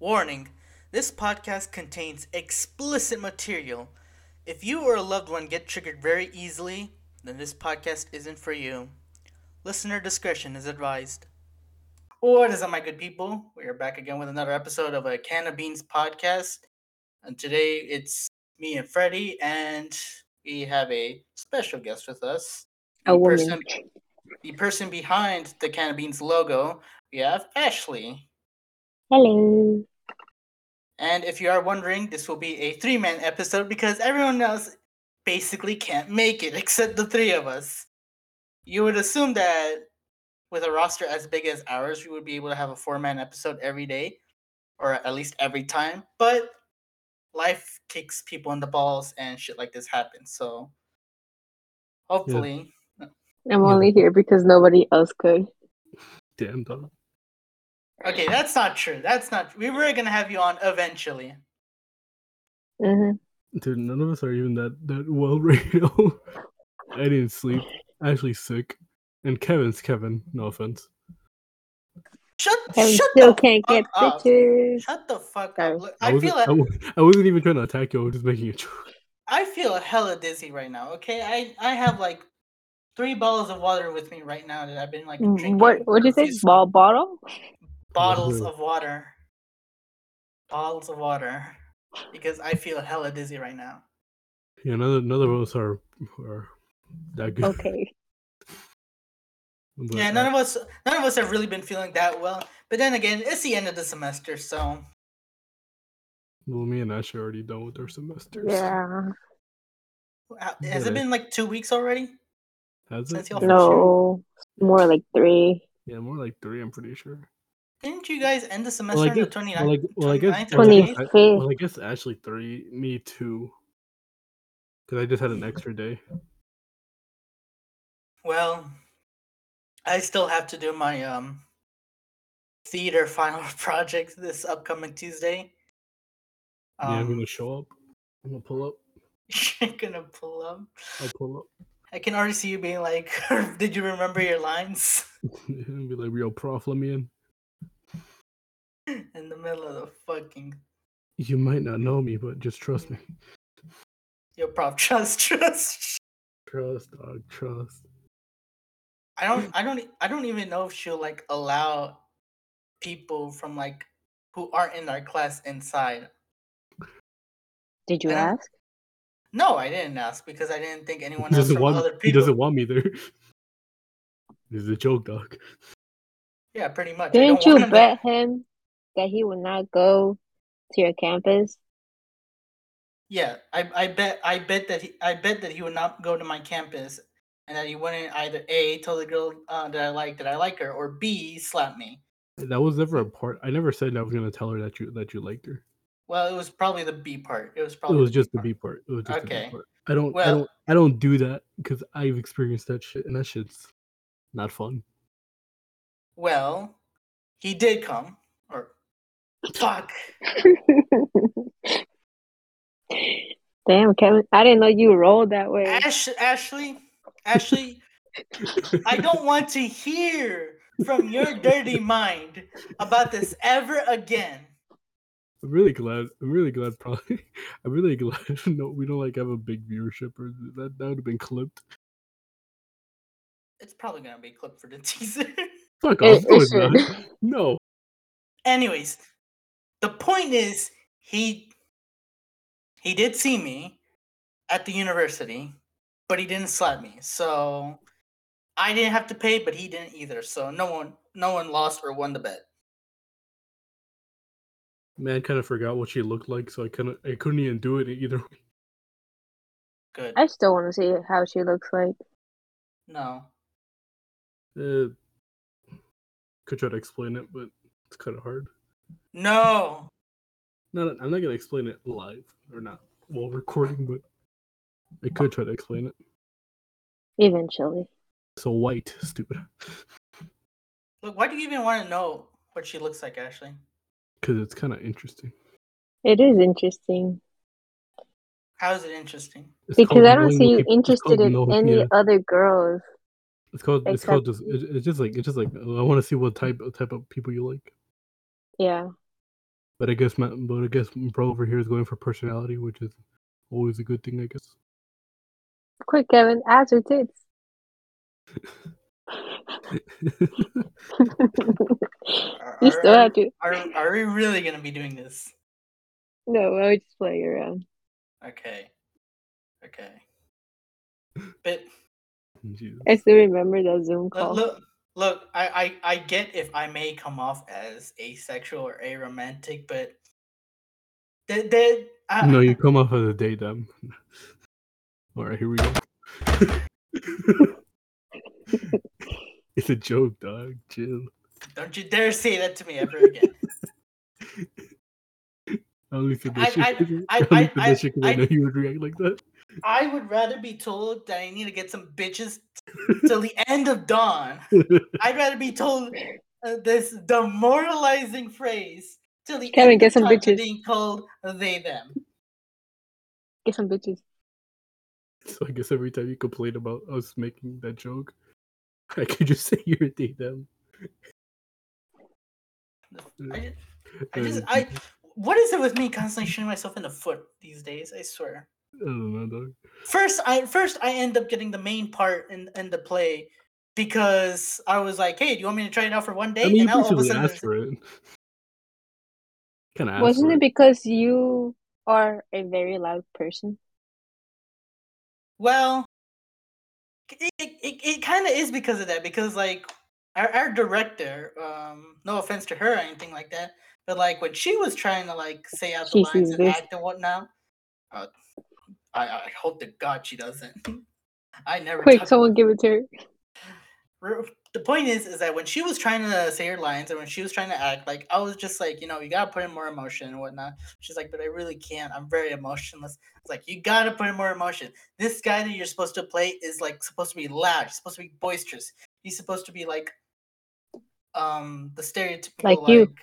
Warning this podcast contains explicit material. If you or a loved one get triggered very easily, then this podcast isn't for you. Listener discretion is advised. What is up, my good people? We are back again with another episode of a Can of Beans podcast. And today it's me and Fredy, and we have a special guest with us. A The woman. person, the person behind the Can of Beans logo, we have Ashley. Hello. And if you are wondering, this will be a three man episode because everyone else basically can't make it except the three of us. You would assume that with a roster as big as ours, we would be able to have a four man episode every day or at least every time. But life kicks people in the balls and shit like this happens. So hopefully, I'm only here because nobody else could. Damn dog. Okay, that's not true. That's not. We were gonna have you on eventually. hmm Dude, none of us are even that that well right now. I didn't sleep. Actually sick. And Kevin's Kevin, no offense. Shut. Kevin shut still the can't fuck get up. pictures. Shut the fuck Sorry. up. Look, I, I wasn't, feel I, like wa- I wasn't even trying to attack you, I was just making a joke. I feel hella dizzy right now. Okay, I I have like three bottles of water with me right now that I've been like drinking. Mm, What what did you say? profusely. Ball bottle? Bottles Mhm. of water. Bottles of water, because I feel hella dizzy right now. Yeah, none, none of us are are that good. Okay. But, yeah, none of us none of us have really been feeling that well. But then again, it's the end of the semester, so well, me and Ash are already done with our semesters. Yeah. has it been like two weeks already? Has it? y'all- No. More like three. Yeah, more like three, I'm pretty sure. Didn't you guys end the semester Well, I on the guess, 29th? well, I, well, I guess, 29th I guess, 28th? I, 25th. well, I guess Ashley three, me two. Because I just had an extra day. Well, I still have to do my um theater final project this upcoming Tuesday. yeah, I'm Um, gonna show up. I'm gonna pull up. you're gonna pull up. I'll pull up. I can already see you being like, "Did you remember your lines?" and be like, real prof, let me in. In the middle of the fucking You might not know me, but just trust me. your prof trust trust. Trust, dog, trust. I don't I don't I don't even know if she'll like allow people from like who aren't in our class inside. Did you I don't- ask? No, I didn't ask because I didn't think anyone else from want. other He doesn't want me there. This is a joke, dog. Yeah, pretty much. Didn't you want him to- bet him that he would not go to your campus? Yeah, I, I bet I bet that he I bet that he would not go to my campus and that he wouldn't either A tell the girl uh, that I like that I like her or B slap me. That was never a part. I never said I was gonna tell her that you that you liked her. Well, it was probably the B part. It was probably. It probably was just the. B part. It was just the Okay. B part. I don't. I Well- don't. I don't do that because I've experienced that shit, and that shit's not fun. Well, he did come or fuck. Damn, Kevin. I didn't know you rolled that way. Ash Ashley Ashley I don't want to hear from your dirty mind about this ever again. I'm really glad. I'm really glad. Probably. I'm really glad. No, we don't like have a big viewership, or that that would have been clipped. It's probably gonna be clipped for the teaser. Fuck It- off. No, it it's not. should. No. Anyways, the point is he he did see me at the university, but he didn't slap me. So I didn't have to pay, but he didn't either. So no one no one lost or won the bet. Man, kind of forgot what she looked like, so I couldn't. I couldn't even do it either. way. Good. I still want to see how she looks like. No. Uh, could try to explain it, but it's kind of hard. No. No, I'm not gonna explain it live or not while recording, but I could try to explain it. Eventually. So white, stupid, Look, why do you even want to know what she looks like, Ashley? because it's kind of interesting. It is interesting. How is it interesting? It's Because I don't knowing see you peop- interested in know- any yeah. other girls. It's called. It's called just. It, it's just like. It's just like. I want to see what type of type of people you like. Yeah. But I guess my, but I guess bro over here is going for personality, which is always a good thing, I guess. Quick, Kevin, ads or tits? Are, you still are- have to. are, are we really gonna be doing this? No, I was just playing around. Okay. Okay. But I still remember that Zoom look, call. look, look I, I, I get if I may come off as asexual or aromantic, but that that I, No, you come off as a them. All right, here we go. it's a joke, dog. Chill. don't you dare say that to me ever again. I only said I- that shit. I- I- I I- I- 'cause I I- know you would react like that. I would rather be told that I need to get some bitches till the end of dawn. I'd rather be told uh, this demoralizing phrase till the Kevin, end get of some time bitches. being called they them. Get some bitches. So I guess every time you complain about us making that joke, I could just say you're a date them. I just, I just I what is it with me constantly shooting myself in the foot these days? I swear. I don't know, dog. First, I first I end up getting the main part in in the play because I was like, "Hey, do you want me to try it out for one day?" I mean, you and now all of a sudden, asked for it. Kind of Wasn't for it because you are a very loud person? well, it it, it, it kind of is because of that. Because like our our director, um, no offense to her or anything like that, but like when she was trying to like say out the She lines sees and this. act and whatnot, uh, I I hope to God she doesn't. I never. Quick, someone give it to her. the point is is that when she was trying to say her lines and when she was trying to act like i was just like you know you gotta put in more emotion and whatnot she's like but i really can't i'm very emotionless it's like you gotta put in more emotion this guy that you're supposed to play is like supposed to be loud he's supposed to be boisterous he's supposed to be like um the stereotypical Like you.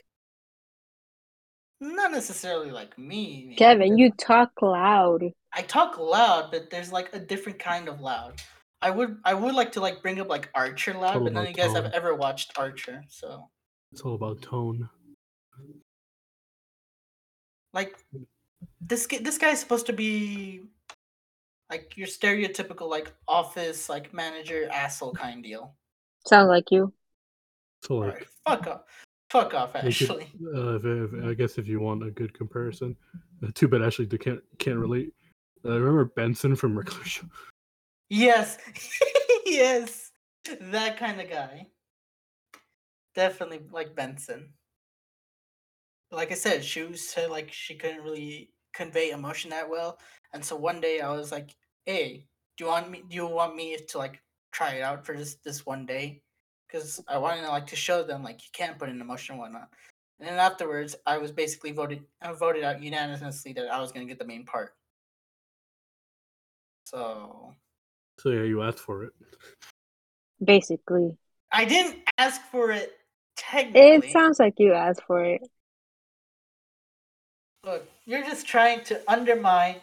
not necessarily like me Kevin, you talk loud. I talk loud but there's like a different kind of loud I would I would like to like bring up like Archer loud, all but none of you guys have ever watched Archer, so It's all about tone. like this this guy, this guy's supposed to be like your stereotypical like office like manager asshole kind deal. Sounds like you. So like, Alright, fuck off, fuck off, we could- uh, if, if, I guess if you want a good comparison, uh, too bad Ashley they can't can't relate. Uh, remember Benson from Show? Yes, yes, that kind of guy. Definitely like Benson. Like I said, she was said like she couldn't really convey emotion that well, and so one day I was like, "Hey, do you want me? Do you want me to like try it out for just this one day?" Because I wanted to like to show them like you can put in emotion and whatnot. And then afterwards, I was basically voted. I voted out unanimously that I was gonna get the main part. So So yeah, you asked for it. Basically. I didn't ask for it technically. It sounds like you asked for it. Look, you're just trying to undermine.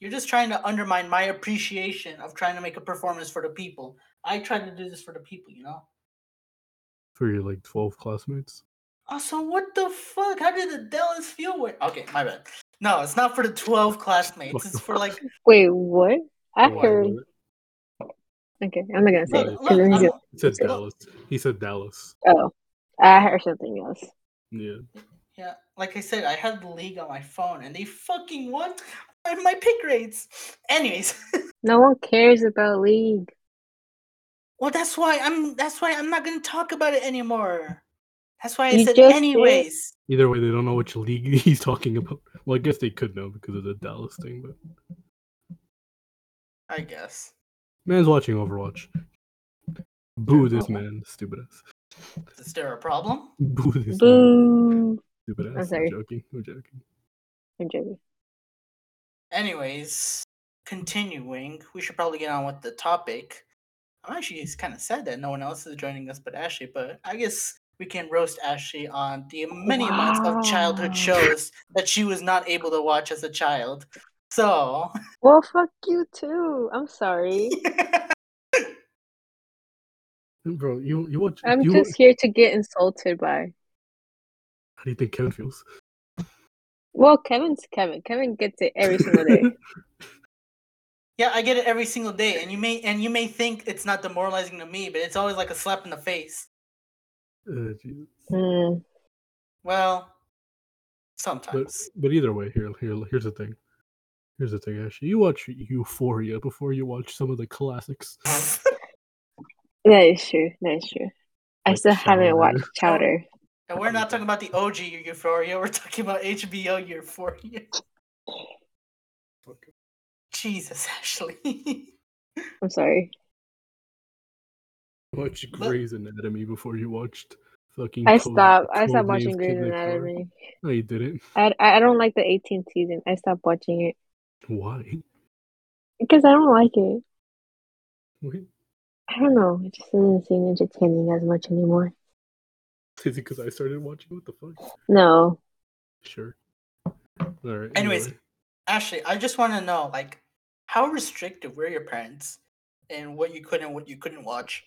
You're just trying to undermine my appreciation of trying to make a performance for the people. I tried to do this for the people, you know? for your like 12 classmates. Oh, also, what the fuck? How did the Dallas feel with. Okay, my bad. No, it's not for the 12 classmates. It's for like. Wait, what? I heard. Okay, I'm not gonna say Look, it look, because then he's I'm- gonna. He said Dallas. He said Dallas. Oh, I heard something else. Yeah. Yeah, like I said, I had the league on my phone and they fucking won my, my pick rates. Anyways. No one cares about league. Well, that's why I'm. That's why I'm not gonna talk about it anymore. That's why I You said just did. anyways. Either way, they don't know which league he's talking about. Well, I guess they could know because of the Dallas thing, but I guess. man's watching Overwatch. Boo this man, stupid ass. Is there a problem? Boo this man, Boo! stupid ass. I'm I'm, sorry. joking. I'm joking. I'm joking. Anyways, continuing, we should probably get on with the topic. I'm actually kind of sad that no one else is joining us but Ashley, but I guess we can roast Ashley on the many amounts of childhood shows that she was not able to watch as a child. So, Well, fuck you too. I'm sorry. Bro, you you watch I'm you, just here to get insulted by. How do you think Kevin feels? well, Kevin's Kevin. Kevin gets it every single day. Yeah, I get it every single day, and you may and you may think it's not demoralizing to me, but it's always like a slap in the face. Uh, Jesus. Mm, Well, But sometimes. but either way, here here here's the thing. Here's the thing, Ashley. You watch Euphoria before you watch some of the classics. that is true. That is true. I Like still haven't watched Chowder. and we're not talking about the OG Euphoria. We're talking about HBO Euphoria. Jesus, Ashley. I'm sorry. Watch Grey's Anatomy before you watched fucking. I Code- stopped. I stopped watching Grey's Kid Next Door. Anatomy. No, you didn't. I I don't like the 18th season. I stopped watching it Why? because I don't like it. Wait, I don't know. It just doesn't seem entertaining as much anymore. Is it because I started watching? What the fuck? No. Sure. All right. Anyways, anyway. Ashley, I just want to know, like, how restrictive were your parents and what you could and what you couldn't watch?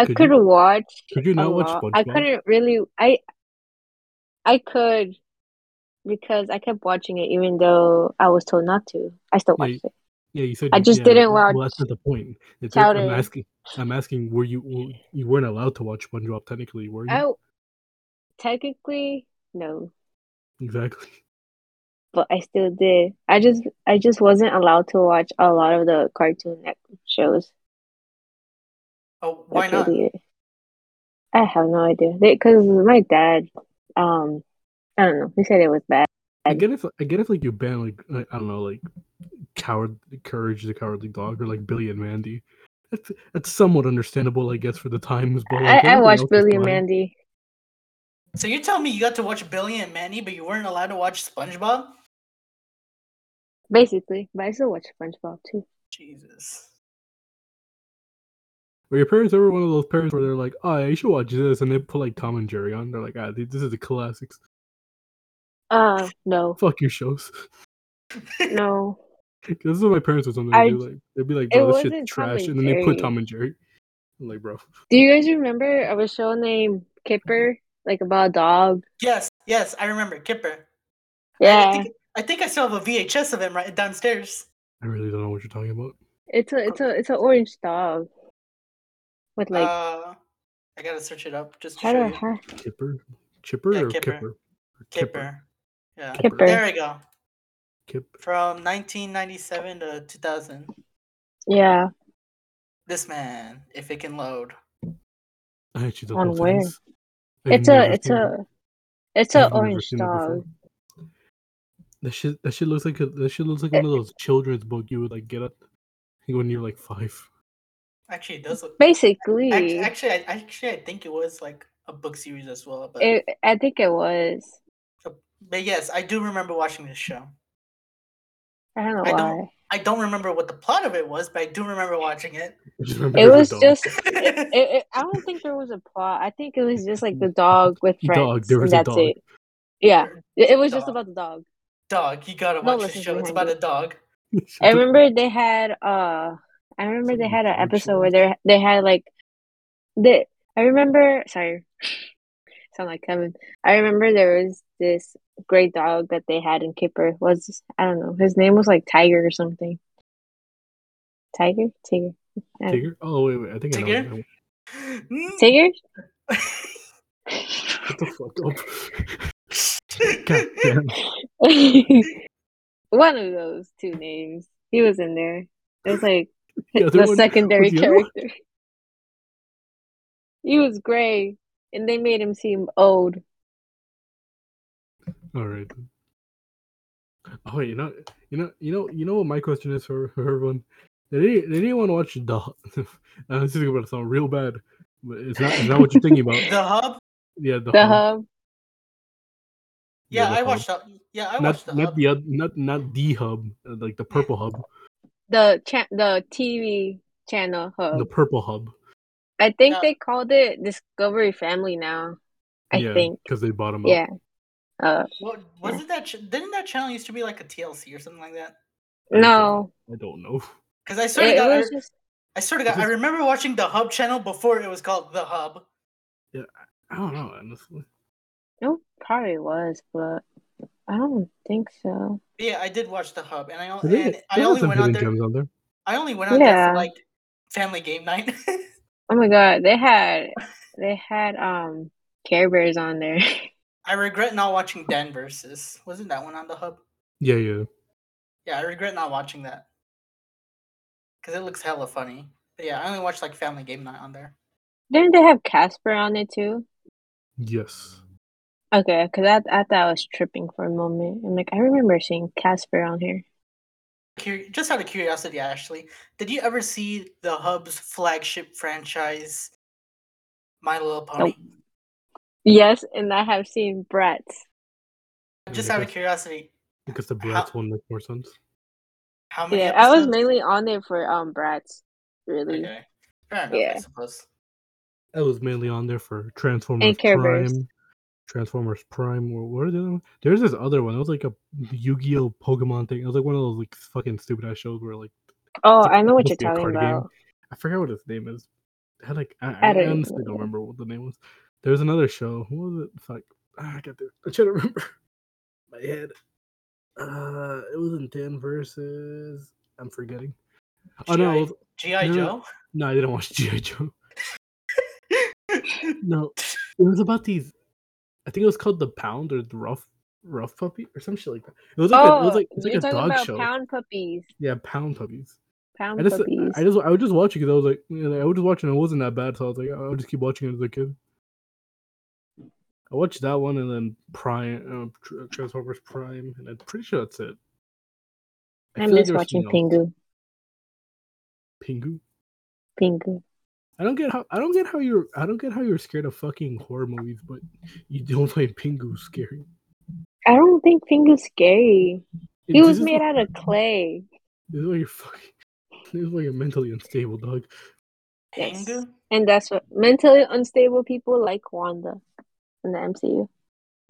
I Could could you- watch. could you not watch. SpongeBob? I couldn't really. I I could because I kept watching it even though I was told not to. I still Yeah, watched it. Yeah, you said I you- just yeah, didn't well, watch that's not the point. It's, I'm asking. I'm asking. Were you you weren't allowed to watch SpongeBob technically? Were you? I technically no, Exactly. but I still did. I just I just wasn't allowed to watch a lot of the Cartoon shows. Oh, why That's not? really it. I have no idea. Because my dad, um, I don't know. He said it was bad. I get if I get if like you ban like like, I don't know like coward courage the cowardly dog or like Billy and Mandy. That's that's somewhat understandable, I guess, for the times. But like, I, I watched Billy and. Mandy. So you tell me you got to watch Billy and Mandy, but you weren't allowed to watch SpongeBob? Basically, but I still watch SpongeBob too. Jesus. Were your parents ever one of those parents where they're like, "Oh, you should watch this," and they put like Tom and Jerry on? They're like, "Ah, th- this is the classics. Uh, no, Fuck your shows." no. 'Cause this is what my parents would sometimes I- do. Like, they'd be like, "Bro, this wasn't shit's trash," and and then they put Tom and Jerry. I'm like, bro, Do you guys remember of a show named Kipper, like about a dog? Yes, yes, I remember Kipper. I Yeah, think, I think I still have a VHS of him right downstairs. I really don't know what you're talking about. it's a it's a it's an orange dog with like uh, I gotta search it up just to how show do you. how, Kipper, Chipper, Yeah, or Kipper. Kipper? Or Kipper. Yeah. Kipper. There we go. Kip. From 1997 to 2000. yeah This man, if it can load. I actually don't On know where? that is. I've it's never a it's seen it. a it's I've a never orange seen it before. dog. That shit, that shit looks like a, that shit looks like one of those children's book you would like get up when you're like five. Actually, it does look. Basically, Actually, actually, I, actually, I think it was like a book series as well. But, it, I think it was. but yes, I do remember watching this show. I don't know I why. don't- I don't remember what the plot of it was, but I do remember watching it. Remember It was dog. just. It, it, I don't think there was a plot. I think it was just like the dog with Dog, friends. there was and a that's dog. it. Yeah, it, it was just about the dog. Dog, you gotta watch this lessons show. It's about it. a dog. I remember they had uh I remember they had an episode where they they had like they I remember sorry sound like Kevin. I remember there was this great dog that they had in Kipper was I don't know, his name was like Tiger or something. Tiger? Tiger. I. Oh wait, wait. I think I know. Tigger? now. Mm. Tiger? What the fuck up? God damn. One of those two names. He was in there. It was like The other the secondary the character. He was gray, and they made him seem old. All right. Oh wait, you know, you know, you know, you know what my question is for, for everyone? Did, any, did anyone watch the? I'm thinking about it sound real bad, but it's not. It's not what you're thinking about. The Hub. Yeah, the, The Hub. hub. Yeah, the I Hub. watched the. Yeah, I Not watched the not Hub. the oth- not not the hub, uh, like the purple hub, The cha- the TV channel hub. the purple hub. I think Yeah. they called it Discovery Family now. I yeah, think. because they bought them. Yeah. Uh, What wasn't that? Ch- didn't that channel used to be like a TLC or something like that? no, I don't know. Because I sort of got. was I, just I sort of got. I remember watching the Hub channel before it was called the Hub. Yeah, I don't know honestly. No, probably was, but I don't think so. Yeah, I did watch the hub, and I, o- But they- and they I only some went on hidden there. gems on there. I only went on there for like family game night. Oh my god, they had they had um Care Bears on there. I regret not watching Dan versus. Wasn't that one on the hub? Yeah, yeah. Yeah, I regret not watching that because it looks hella funny. But yeah, I only watched like family game night on there. Didn't they have Casper on it too? Yes. Okay, because I, I thought I was tripping for a moment. I'm like, I remember seeing Casper on here. Cur- just out of curiosity, Ashley, did you ever see the hub's flagship franchise, My Little Pony? Yes, and I have seen Bratz. Just Yeah, out of curiosity, Because the How- Bratz one makes more sense. how many? Yeah, I was mainly on there for um Bratz. Really. Okay, fair enough. I Yeah. suppose. I was mainly on there for Transformers Care Bears. Prime. Transformers Prime. Or what are the other one? There's this other one. It was like a Yu-Gi-Oh Pokemon thing. It was like one of those like fucking stupid ass shows where like Oh, like I know what you're supposed to be a talking card game. about. I forget what its name is. It had like I, I I, don't honestly don't remember what the name was. There was another show. What was it? Fuck. Ah, I got the. I try to remember. My head. Uh, it was in ten versus. I'm forgetting. Oh no, GI no, no, Joe. no, I didn't watch GI Joe. No, it was about these. I think it was called the Pound or the Rough Rough Puppy or some shit like that. It was like a, it was Oh, like it was like a dog about show. pound puppies. Yeah, Pound Puppies. Pound I just, puppies. I just, I would just watch it because I was like, you know, I was just watching. It wasn't that bad, so I was like, I'll just keep watching it as a kid. I watched that one and then Prime, uh, Tr- Transformers Prime, and I'm pretty sure that's it. I I'm feel like just watching. Pingu. Pingu. Pingu. I don't get how I don't get how you're I don't get how you're scared of fucking horror movies, but you don't find Pingu scary. I don't think Pingu's scary. He This was made why- out of clay. This is why you're fucking. This is why you're mentally unstable, dog. Yes. Pingu? And that's what mentally unstable people like Wanda in the MCU.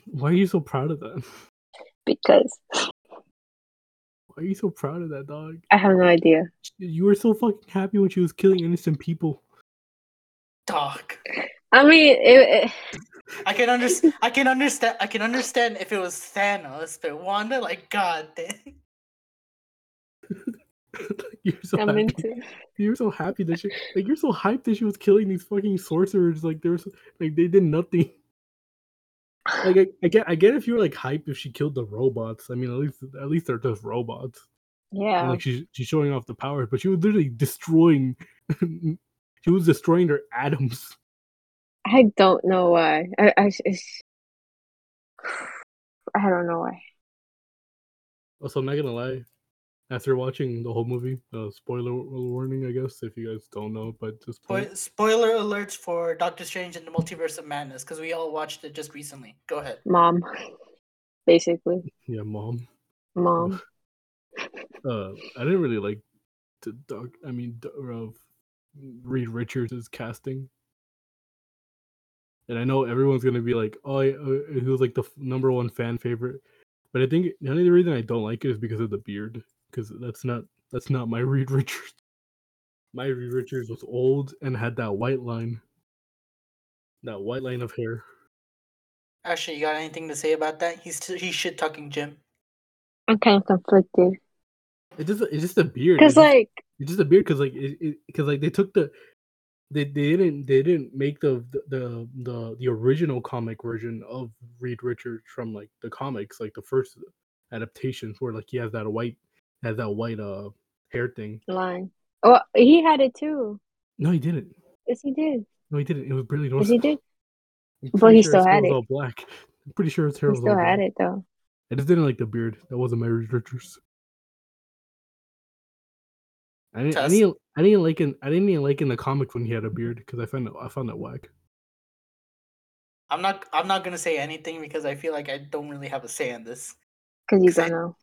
Why are you so proud of that? Because Why are you so proud of that, dog? I have no idea. You were so fucking happy when she was killing innocent people. Dog. I mean, it, it, I can understand. I can understand. I can understand if it was Thanos, but Wanda, like, god damn. you're so I'm happy. into. You're so happy that she like you're so hyped that she was killing these fucking sorcerers. Like there was like they did nothing. Like I, I get I get if you were like hyped if she killed the robots. I mean at least at least they're just robots. And, Yeah. like she's she's showing off the powers, but she was literally destroying she was destroying their atoms. I don't know why. I, I, it's, I don't know why. Also, I'm not gonna lie. After watching the whole movie, uh, spoiler warning, I guess, if you guys don't know, but just Spoil- spoiler alerts for Doctor Strange and the Multiverse of Madness because we all watched it just recently. Go ahead. Mom, basically. yeah, mom. Mom. uh I didn't really like the doc. I mean, d- uh, Reed Richards' is casting, and I know everyone's gonna be like, "Oh, yeah, uh, he was like the f- number one fan favorite," but I think the only reason I don't like it is because of the beard, because that's not that's not my Reed Richards. My Reed Richards was old and had that white line, that white line of hair. Actually, you got anything to say about that? He's t- he's shit talking Jim. I'm kind of conflicted. It just it's just a beard. Because, It's just- like, It's just a beard because like it because like they took the they, they didn't they didn't make the, the the the original comic version of Reed Richards from like the comics like the first adaptations where like he has that white has that white uh hair thing. line. Oh, he had it too. No, he didn't. Yes, he did. No, he didn't. It was barely Yes, noticeable. he did. But he sure still had it. all black. I'm pretty sure his hair He was still had black. it, though. I just didn't like the beard. That wasn't my Reed Richards. I didn't, I Tess? didn't, I didn't like in, I didn't even like in the comic when he had a beard because I found it, I found it whack. I'm not. I'm not gonna say anything because I feel like I don't really have a say in this. Because you Cause I- don't know.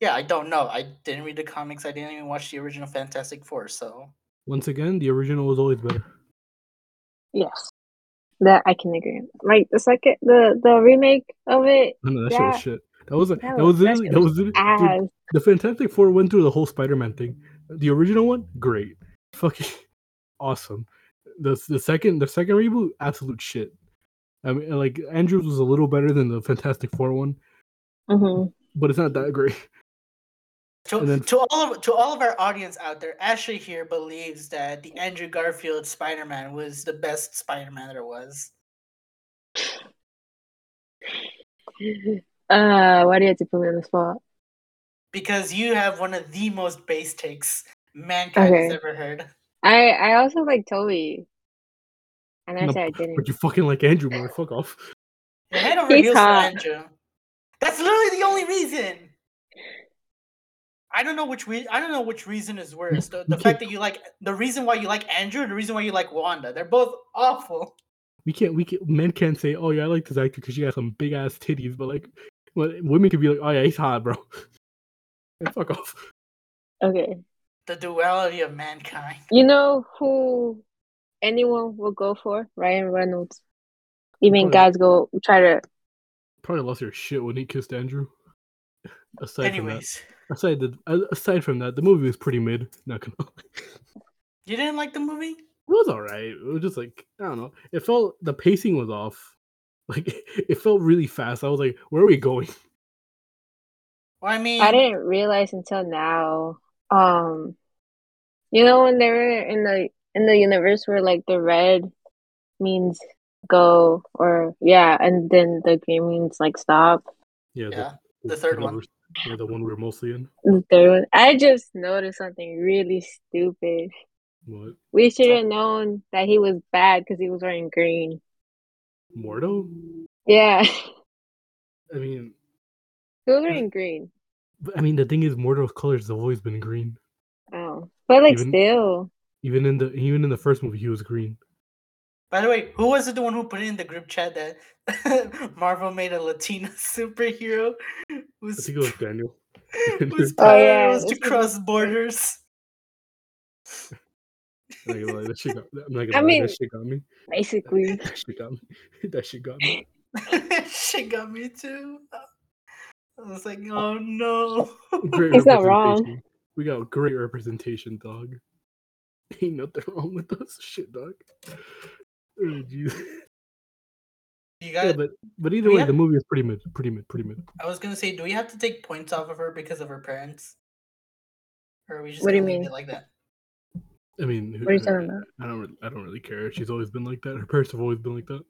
Yeah, I don't know. I didn't read the comics. I didn't even watch the original Fantastic Four. So Once again, the original was always better. Yes. That I can agree. Like, the second, the, the remake of it, No, no, that shit was Yeah. shit. That was that, That was was- that literally shit that was was dude, the Fantastic Four went through the whole Spider-Man thing. The original one, great, fucking awesome. The the second the second reboot, absolute shit. I mean, like Andrews was a little better than the Fantastic Four one, hmm but it's not that great. To, then- to all of to all of our audience out there, Ashley here believes that the Andrew Garfield Spider Man was the best Spider Man there was. Uh, why do you have to put me on the spot? Because you have one of the most base takes mankind has Okay. ever heard. I I also like Tobey. And I No, said I didn't. But you fucking like Andrew more. Fuck off. Your head over He's heels for hot. Andrew. That's literally the only reason. I don't know which re- I don't know which reason is worse. The, the fact that you like the reason why you like Andrew the reason why you like Wanda. They're both awful. We can't. We can't, Men can't say, "Oh yeah, I like this actor because she got some big ass titties," but like, well, women could be like, "Oh yeah, he's hot, bro." Hey, fuck off. Okay. The duality of mankind. You know who anyone will go for? Ryan Reynolds. Even Probably- guys go try to Probably lost your shit when he kissed Andrew. Aside Anyways, from that, aside the, uh, aside from that, the movie was pretty mid. Not gonna. you didn't like the movie? It was alright. It was just like I don't know. It felt the pacing was off. Like it felt really fast. I was like, "Where are we going?" Well, I mean, I didn't realize until now. Um you know when they were in the in the universe where like the red means go or yeah, and then the green means like stop. Yeah, Yeah, the third one. we're- Yeah, the one we're mostly in. The third one. I just noticed something really stupid. What? We should have known that he was bad because he was wearing green. Mordo? Yeah, I mean, he was wearing green. but, I mean, the thing is, Mordo's colors have always been green. Oh, but like Even- still, Even in the even in the first movie, he was green. By the way, who was it the one who put it in the group chat that Marvel made a Latina superhero I whose, think it was Daniel. whose Oh, power yeah, was to cross borders? I'm not gonna lie, that shit got, I'm not gonna lie, mean- that shit got me. basically. That shit got me. That shit got me. she got me too. I was like, oh no. Great He's not wrong. We got great representation, dog. Ain't nothing wrong with us, shit, dog. Oh, jeez. You Yeah, got. but but either way, have- the movie is pretty mid, pretty mid, pretty mid. I was gonna say, do we have to take points off of her because of her parents, or are we just What do you mean? it like that? I mean, who- What are you talking about? I don't, I don't really care. She's always been like that. Her parents have always been like that.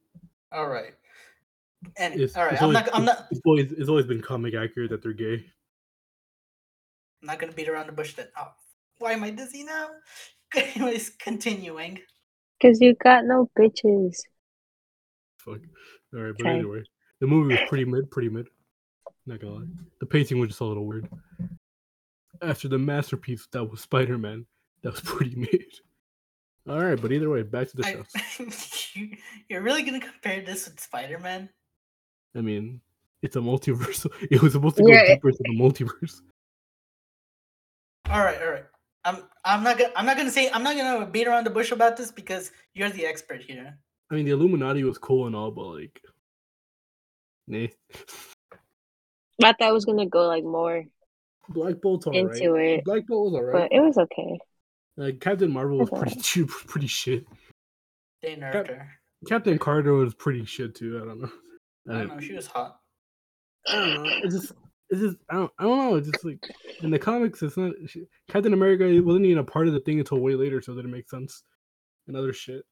All right. And It's, all right, it's I'm always, not. I'm it's- not. It's always, it's always been comic accurate that they're gay. I'm not gonna beat around the bush. Then. Oh, why am I dizzy now? Anyways, continuing. Because you got no bitches. Fuck. All right, but Okay. anyway, the movie was pretty mid, pretty mid. Not gonna lie, the pacing was just a little weird. After the masterpiece that was Spider Man, that was pretty mid. All right, but either way, back to the show. You're really gonna compare this with Spider-Man? I mean, it's a multiverse. It was supposed to go Yeah, it- deeper into the multiverse. All right, all right. I'm. I'm not gonna. I'm not gonna say. I'm not gonna beat around the bush about this because you're the expert here. I mean, the Illuminati was cool and all, but like, nah. I thought I was gonna go like more, Black Bolt's alright. Into it, Black Bolt was alright, but it was okay. Like Captain Marvel was It's pretty cheap, pretty shit. They nerfed her. Captain Carter was pretty shit too. I don't know. I I don't don't, know. She was hot. I don't know. It's just, it's just, I don't, I don't know. It's just like in the comics, it's not she, Captain America wasn't even a part of the thing until way later, so that it didn't make sense. And other shit.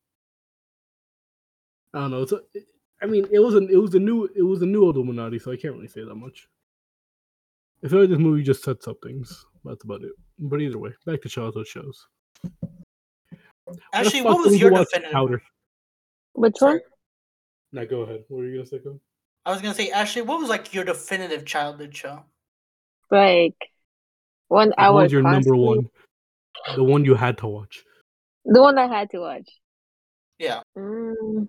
I don't know. It's, a, it, I mean, it was an, it was a new, it was a new Illuminati, so I can't really say that much. I feel like this movie just sets up things. That's about it. But either way, back to childhood shows. Actually, what was your watch definitive? Powder? Which one? Now go ahead. What were you gonna say? Go? I was gonna say, Ashley, what was like your definitive childhood show? Like one I What was your number constantly- one? The one you had to watch. The one I had to watch. Yeah. Mm.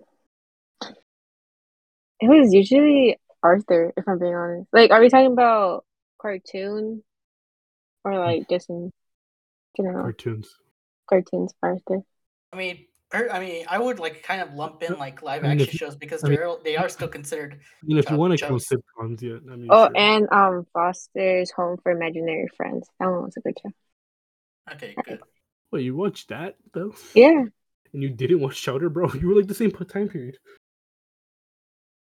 It was usually Arthur, if I'm being honest. Like, are we talking about cartoon or like just in general Cartoons. cartoons? Arthur. I mean, per, I mean, I would like kind of lump in like live I mean, if action you- shows because I mean- they're they are still considered. I mean, if you want to count shows. sitcoms, yeah. I mean, Oh, sure. and um, Foster's Home for Imaginary Friends. That one was a good show. Okay, good. Wait, you watched that though? Yeah, And you didn't watch Chowder, bro? You were like the same time period.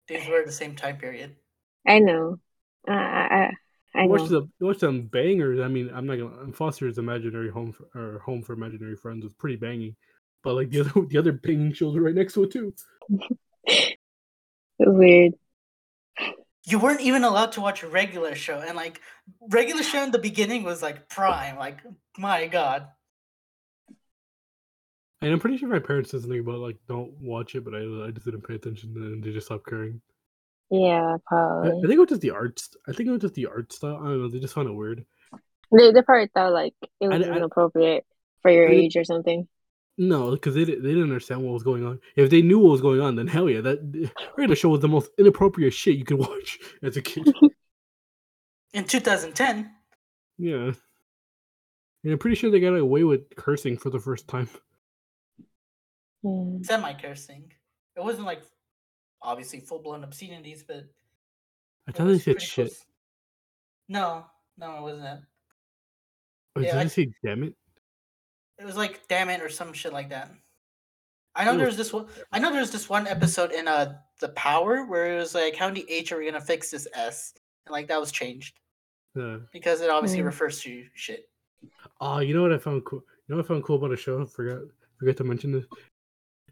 These were the same time period. I know. Uh, I I You watch the you watch some bangers. I mean, I'm not gonna. Foster's Imaginary Home for, or Home for Imaginary Friends was pretty bangy, but like the other the other ping shows right next to it too. Weird. You weren't even allowed to watch a regular show, and like regular show in the beginning was like prime. Like my god. And I'm pretty sure my parents said something about like don't watch it, but I I just didn't pay attention and they just stopped caring. Yeah, I, I think it was just the art. st- I think it was just the art style. I don't know. They just found it weird. They they probably thought like it was I- I- inappropriate for your I age or something. No, because they they didn't understand what was going on. If they knew what was going on, then hell yeah, that regular show was the most inappropriate shit you could watch as a kid. In 2010, yeah, and I'm pretty sure they got away with cursing for the first time. Hmm. Yeah. semi cursing. It wasn't like obviously full blown obscenities, but I thought they said shit. close. No, no, it wasn't. Or Yeah, did I- they say damn it? It was like damn it or some shit like that. I know It there was- was this one. I know there was this one episode in uh the Power where it was like how many H are we gonna fix this S, and like that was changed Uh, because it obviously Mm. refers to shit. oh, you know what I found cool? You know what I found cool about a show? I forgot forgot to mention this.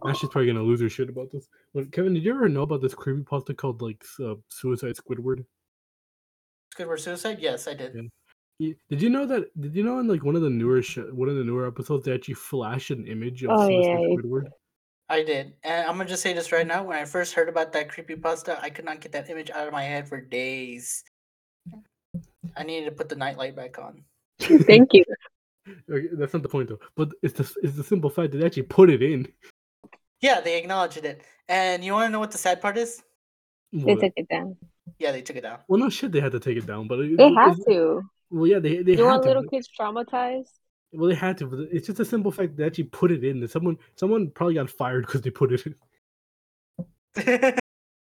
Ashley's probably gonna lose her shit about this. But Kevin, did you ever know about this creepy creepypasta called like uh, Suicide Squidward? Squidward suicide? Yes, I did. Yeah. Y- Did you know that? Did you know in like one of the newer sh- one of the newer episodes they actually flash an image of Oh, Suicide yeah, Squidward? I did. And I'm gonna just say this right now. When I first heard about that creepy pasta, I could not get that image out of my head for days. I needed to put the nightlight back on. Thank you. Okay, that's not the point though. But it's the it's the simple fact that they actually put it in. Yeah, they acknowledged it. And you wanna know what the sad part is? They What? took it down. Yeah, they took it down. Well, no shit, they had to take it down, but it, They it- have it's- to. Well, yeah, they they You had want to. little kids traumatized? Well, they had to, but it's just a simple fact they actually put it in. That someone someone probably got fired because they put it in,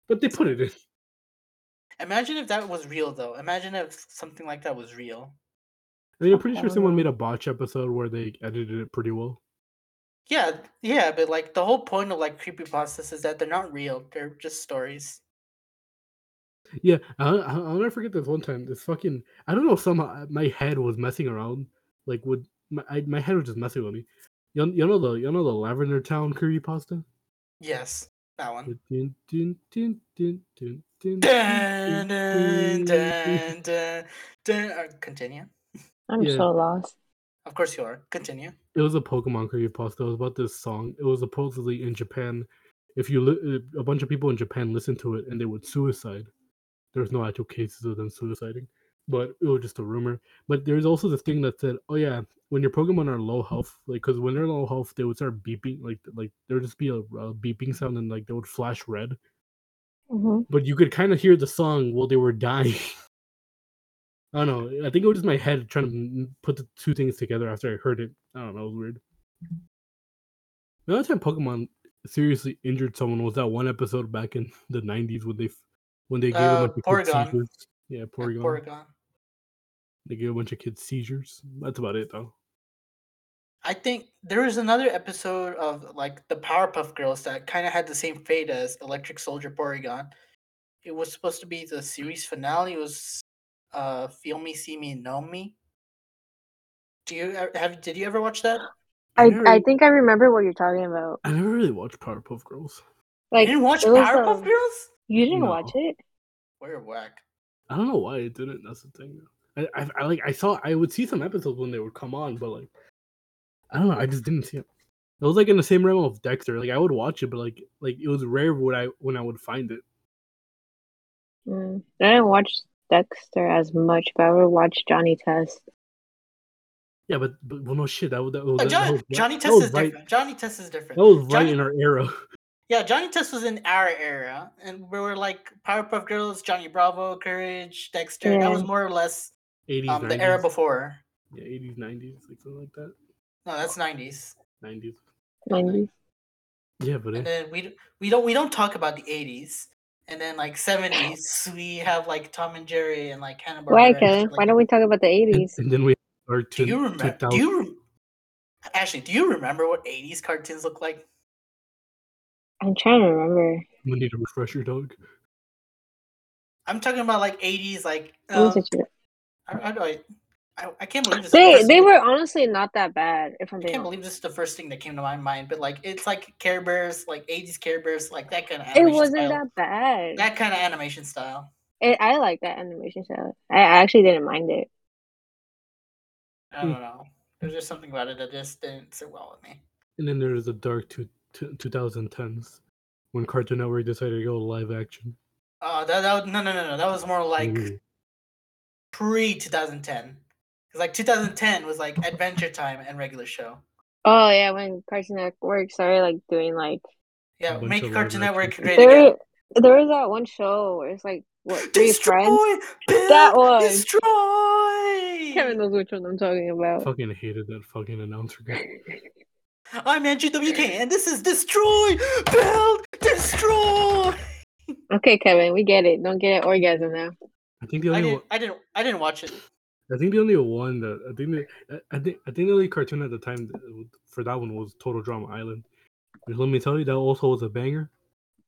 but they put it in. Imagine if that was real though. Imagine if something like that was real. I mean, I'm pretty sure oh. someone made Oh. a botch episode where they edited it pretty well. Yeah, yeah, but like the whole point of like creepy creepypastas is that they're not real. They're just stories. Yeah, I'll, I'll I'll never forget this one time. This fucking I don't know somehow my head was messing around. Like would my I, my head was just messing with me. You, know- you know the you know the Lavender Town creepypasta. Yes, that one. Dun, dun, dun, dun, dun, dun, Dun, dun, dun, dun, dun. dun, dun, dun. Uh, Continue. I'm Yeah. so lost. Of course you are. Continue. It was a Pokemon creepypasta. It was about this song. It was supposedly in Japan. If you li- uh, a bunch of people in Japan listened to it and they would suicide. There's no actual cases of them suiciding, but it was just a rumor. But there's also this thing that said, "Oh yeah, when your Pokemon are low health, like because when they're low health, they would start beeping, like like there would just be a, a beeping sound and like they would flash red. hmm But you could kind of hear the song while they were dying. I don't know. I think it was just my head trying to put the two things together after I heard it. I don't know. It was weird. The other time Pokemon seriously injured someone was that one episode back in the '90s when they when they gave Uh, a bunch of kids seizures. Yeah, Yeah, Porygon. Porygon. They gave a bunch of kids seizures. That's about it though. I think there was another episode of like the Powerpuff Girls that kind of had the same fate as Electric Soldier Porygon. It was supposed to be the series finale. It was uh Feel Me, See Me, Know Me. Do you have? Did you ever watch that? I, never, I think I remember what you're talking about. I never really watched Powerpuff Girls. Like you didn't watch Powerpuff um, Girls? You didn't No. watch it? We're whack. I don't know why it didn't. That's the thing. I, I, I like I saw I would see some episodes when they would come on, but like I don't know. I just didn't see it. It was like in the same realm of Dexter. Like I would watch it, but like like it was rare when I when I would find it. Mm. I didn't watch Dexter as much, but I would watch Johnny Test. Yeah, but but well, no shit. That, was- that, was- Uh, that, Johnny, was, Johnny that Test was is right. different. Johnny Test is different. That was right Johnny- in our era. Yeah, Johnny Test was in our era, and we were like Powerpuff Girls, Johnny Bravo, Courage, Dexter. That was more or less 80s, um, 90s. the era before. Yeah, 80s, 90s, like something like that. No, that's nineties. 90s. 90s. Yeah, but And then we we don't we don't talk about the eighties. And then like seventies, we have like Tom and Jerry and like Hanna Why, Barbera. Kevin? Why don't we talk about the 80s? and then we are Do you remember? Do you rem- actually? Do you remember what eighties cartoons look like? I'm trying to remember. We need a refresher, dog. I'm talking about like 80s, like Let me um. I, I, I, I, I can't believe this. is the They first they thing- were honestly not that bad. If I'm I can't honest. believe this is the first thing that came to my mind, but like it's like Care Bears, like 80s Care Bears, like that kind of it animation wasn't style. that bad. that kind of animation style. It, I like that animation style. I actually didn't mind it. I don't know. There's just something about it that just didn't sit well with me. And then there's the dark two, two, 2010s when Cartoon Network decided to go live action. Uh, that, that no no no no that was more like Ooh. pre 2010. Because like 2010 was like Adventure Time and regular show. Oh yeah, when Cartoon Network started like doing like Yeah, make Cartoon Network action great again. there there was that one show where it's like what three Destroy, friends. Bill, That one. Destroy. Kevin knows which one I'm talking about. fucking hated that fucking announcer guy. I'm Andrew WK, and this is Destroy, Build, Destroy. Okay, Kevin, we get it. Don't get an orgasm now. I think the I only didn't, one, I didn't, I didn't watch it. I think the only one that I think the, I- I think I think the only cartoon at the time for that one was Total Drama Island. Which let me tell you, that also was a banger.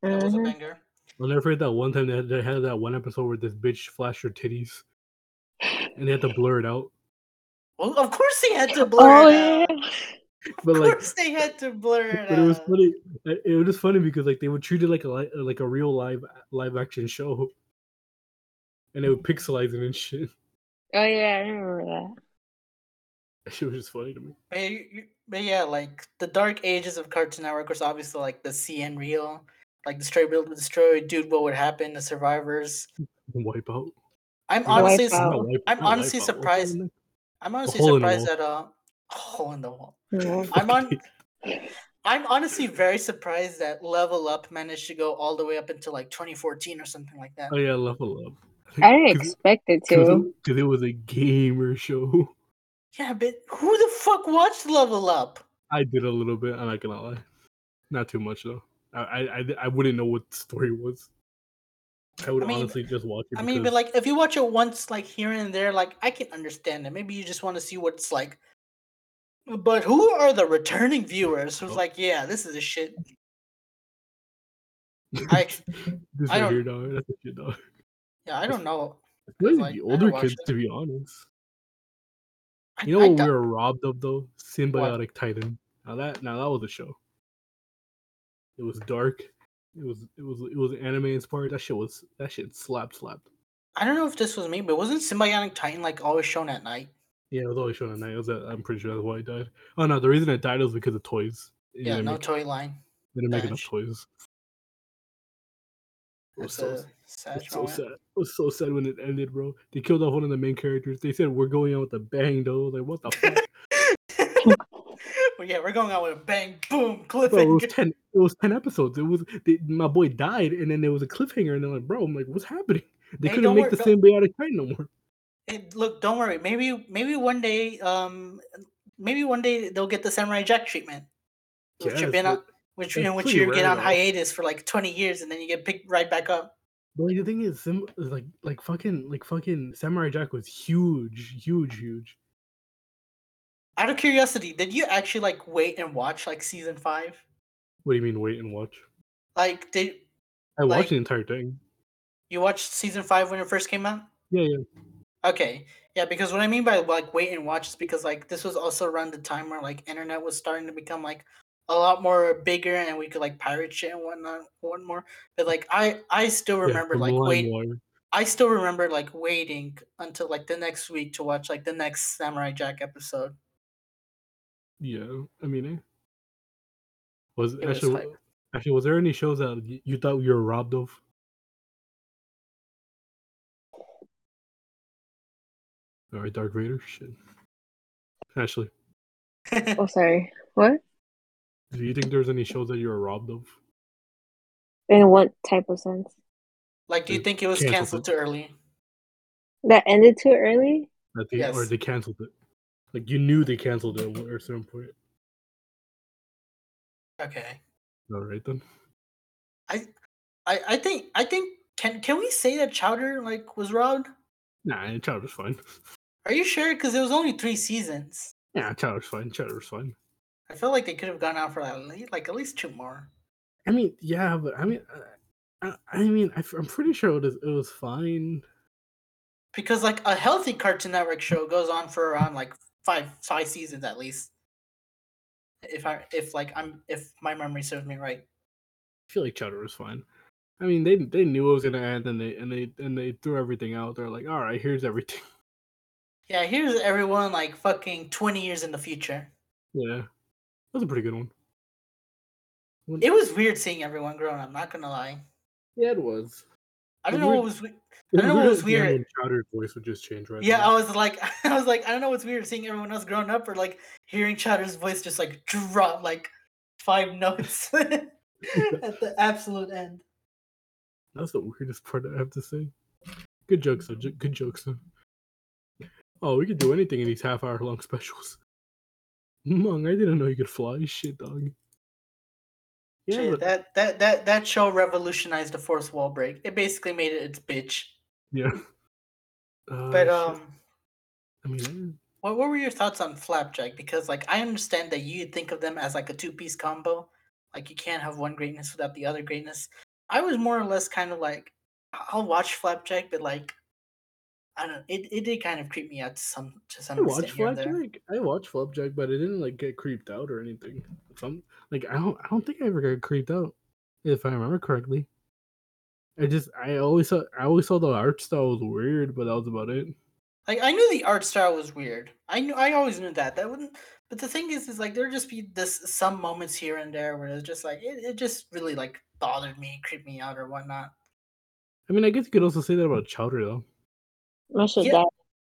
That was a Mhm. banger. I'll never forget that one time they had, they had that one episode where this bitch flashed her titties, and they had to blur it out. Well, of course they had to blur Oh it yeah. Out. But of like, course they had to blur it but it was funny. It it was just funny because like they would treat it like a li- like a real live live action show, and they would pixelize it and shit. Oh yeah, I remember that. That shit was just funny to me. But, yeah, you- you- but yeah, like the dark ages of Cartoon Network was obviously like the CN Real, like Destroy Build Destroy, Dude, what would happen? The Survivors. Wipe out. I'm honestly, Wipeout. su- Not Wipe- I'm honestly Wipeout, surprised- one? I'm honestly hole in the surprised wall. that uh, a hole in the wall. Yeah. I'm on. I'm honestly very surprised that Level Up managed to go all the way up until like 2014 or something like that. Oh yeah, level up. I didn't 'Cause- expect it 'cause to. Because it was a gamer show. Yeah, but who the fuck watched Level Up? I did a little bit. I'm not gonna lie, not too much though. I I, I, I wouldn't know what the story was. I would I mean, honestly just watch it. I mean, but like if you watch it once, like here and there, like I can understand it. Maybe you just want to see what it's like. But who are the returning viewers who's Oh. like, yeah, this is a shit. I this I don't- here, dog. That's a shit, dog. yeah, I don't know. I feel like the older kids, it. to be honest. You know I what we were robbed of though? Symbiotic Titan. Now that now that was a show. It was dark. It was it was it was anime inspired. That shit was that shit slapped slapped. I don't know if this was me, but wasn't Symbiotic Titan like always shown at night? Yeah, it was always shown at night. It uh, I'm pretty sure that's why he died. Oh no, the reason it died was because of toys. They Yeah, no make, toy line. they didn't make enough toys. It was so, sad it's so sad. It was so sad when it ended, bro. They killed off one of the main characters. They said we're going out with a bang, though. Like what the fuck? well, yeah, we're going out with a bang, boom, Bro, it was cliffhanger. ten. It was ten episodes. It was they, my boy died, and then there was a cliffhanger, and they're like, "Bro, I'm like, what's happening?" They Hey, couldn't make worry, the don't- symbiotic titan no more. Hey, look, don't worry. Maybe, maybe one day, um, maybe one day they'll get the Samurai Jack treatment, which Yes, you've been on, which you know, which you get on though. hiatus for like twenty years, and then you get picked right back up. But like, the thing is, Sim, like, like fucking, like fucking Samurai Jack was huge, huge, huge. Out of curiosity, did you actually like wait and watch like season five? What do you mean, wait and watch? Like, did I watched Like- the entire thing. you watched season five when it first came out? Yeah, yeah. Okay, yeah, because what I mean by like wait and watch is because like this was also around the time where like internet was starting to become like a lot more bigger and we could like pirate shit and whatnot, one more. But like I, I still remember from like wait, LimeWire. I still remember like waiting until like the next week to watch like the next Samurai Jack episode. Yeah, I mean, eh. was It was actually hype. actually was there any shows that you thought you were robbed of? All right, Darth Vader. Shit. Ashley, Oh, sorry. What? do you think there's any shows that you were robbed of? In what type of sense? like, do you think it was canceled canceled too early? That ended too early? That they, or they canceled it. Like you knew they canceled it at a certain point. Okay, All right then. I, I think I think can can we say that Chowder like was robbed? Nah, Chowder's fine. Are you sure? Because it was only three seasons. Yeah, Chowder's fine. Chowder's fine. I feel like they could have gone out for at least like at least two more. I mean, yeah, but I mean, uh, I, I mean, I, am pretty sure it was it was fine. Because like a healthy Cartoon Network show goes on for around like five five seasons at least. If I if like I'm if my memory serves me right. I feel like Chowder was fine. I mean, they they knew it was gonna end, and they and they and they threw everything out. They're like, all right, here's everything. Yeah, here's everyone like fucking twenty years in the future. Yeah, that was a pretty good one. When... It was weird seeing everyone grown. I'm not gonna lie. Yeah, it was. I don't know what was. I don't know what was weird. Chowder's voice would just change right. Yeah, now. I was like, I was like, I don't know what's weird seeing everyone else grown up or like hearing Chowder's voice just like drop like five notes at the absolute end. That's the weirdest part I have to say. Good jokes, though. Good jokes, though. Oh, we could do anything in these half hour long specials. Mung, I didn't know you could fly. Shit, dog. Yeah, Shit, but... that that that that show revolutionized the fourth wall break. It basically made it its bitch. Yeah. Uh, but um, I mean, what what were your thoughts on Flapjack? Because like I understand that you think of them as like a two piece combo, like you can't have one greatness without the other greatness. I was more or less kind of like, I'll watch Flapjack, but like, I don't. It, it did kind of creep me out to some to some I watched Flapjack. I watched Flapjack, but I didn't like get creeped out or anything. Some like I don't I don't think I ever got creeped out, if I remember correctly. I just I always saw I always saw the art style was weird, but that was about it. Like I knew the art style was weird. I knew I always knew that. That wouldn't. But the thing is, is like there just be this some moments here and there where it's just like it, it just really like bothered me, creeped me out, or whatnot. I mean, I guess you could also say that about Chowder though. Yeah.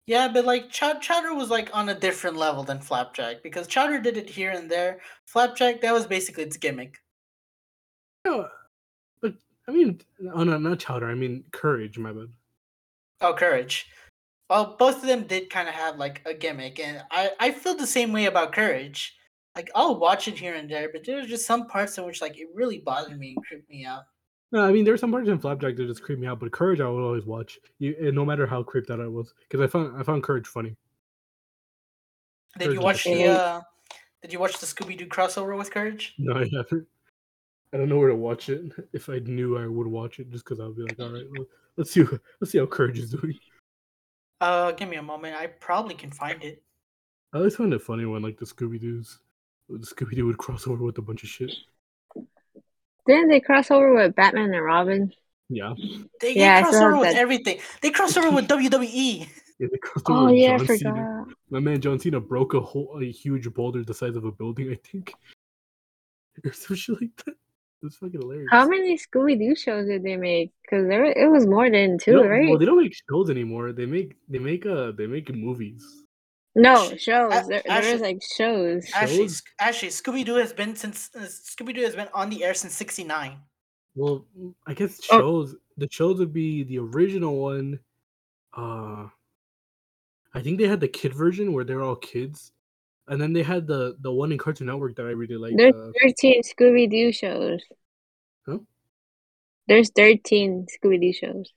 Yeah, but like Ch- Chowder was like on a different level than Flapjack because Chowder did it here and there. Flapjack, that was basically its gimmick. No, but I mean, oh no, not Chowder. I mean Courage. My bad. Oh, Courage. Well, both of them did kind of have like a gimmick, and I I feel the same way about Courage. Like I'll watch it here and there, but there's just some parts in which like it really bothered me and creeped me out. No, I mean there's some parts in Flapjack that just creep me out, but Courage I would always watch, you, no matter how creeped out I was, because I found I found Courage funny. Did Courage you watch the uh, Did you watch the Scooby Doo crossover with Courage? No, I haven't. I don't know where to watch it. If I knew, I would watch it just because I'll be like, all right, let's see, let's see how Courage is doing. Uh, give me a moment. I probably can find it. I always find it funny when like the Scooby Doo's, the Scooby Doo would cross over with a bunch of shit. Didn't they cross over with Batman and Robin? Yeah. They yeah, cross over with that. everything. They cross over with WWE. Yeah, they crossed over oh with yeah, John I forgot. Cena. My man John Cena broke a whole a huge boulder the size of a building, I think. Or some shit like that. It's fucking hilarious. How many Scooby Doo shows did they make? Because there it was more than two, right? Well, they don't make shows anymore. They make they make uh they make movies. No shows. A- there, actually, there's like shows. Actually, actually, Scooby Doo has been since uh, Scooby Doo has been on the air since '69. Well, I guess oh. shows. Oh. The shows would be the original one. Uh, I think they had the kid version where they're all kids, and then they had the the one in Cartoon Network that I really like. There's uh, thirteen Scooby Doo shows. Huh? There's thirteen Scooby Doo shows.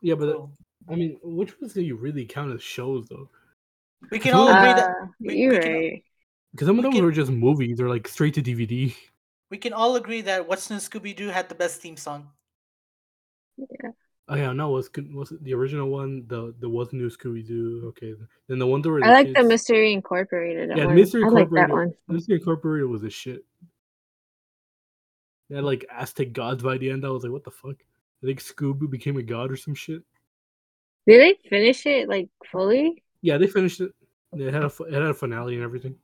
Yeah, but oh. I mean, which ones do you really count as shows though? We can all agree that uh, we, you're we can, right. Because some of them can, were just movies or like straight to DVD. We can all agree that What's New Scooby Doo had the best theme song. Yeah. Oh yeah, no, was was the original one the the What's New Scooby Doo? Okay, then the one where I like kids... the Mystery Incorporated. Yeah, one. Mystery Incorporated. I like that one. Mystery Incorporated was a shit. They had like Aztec gods by the end. I was like, what the fuck? I think Scooby became a god or some shit. Did they finish it like fully? Yeah, they finished it. It had a it had a finale and everything.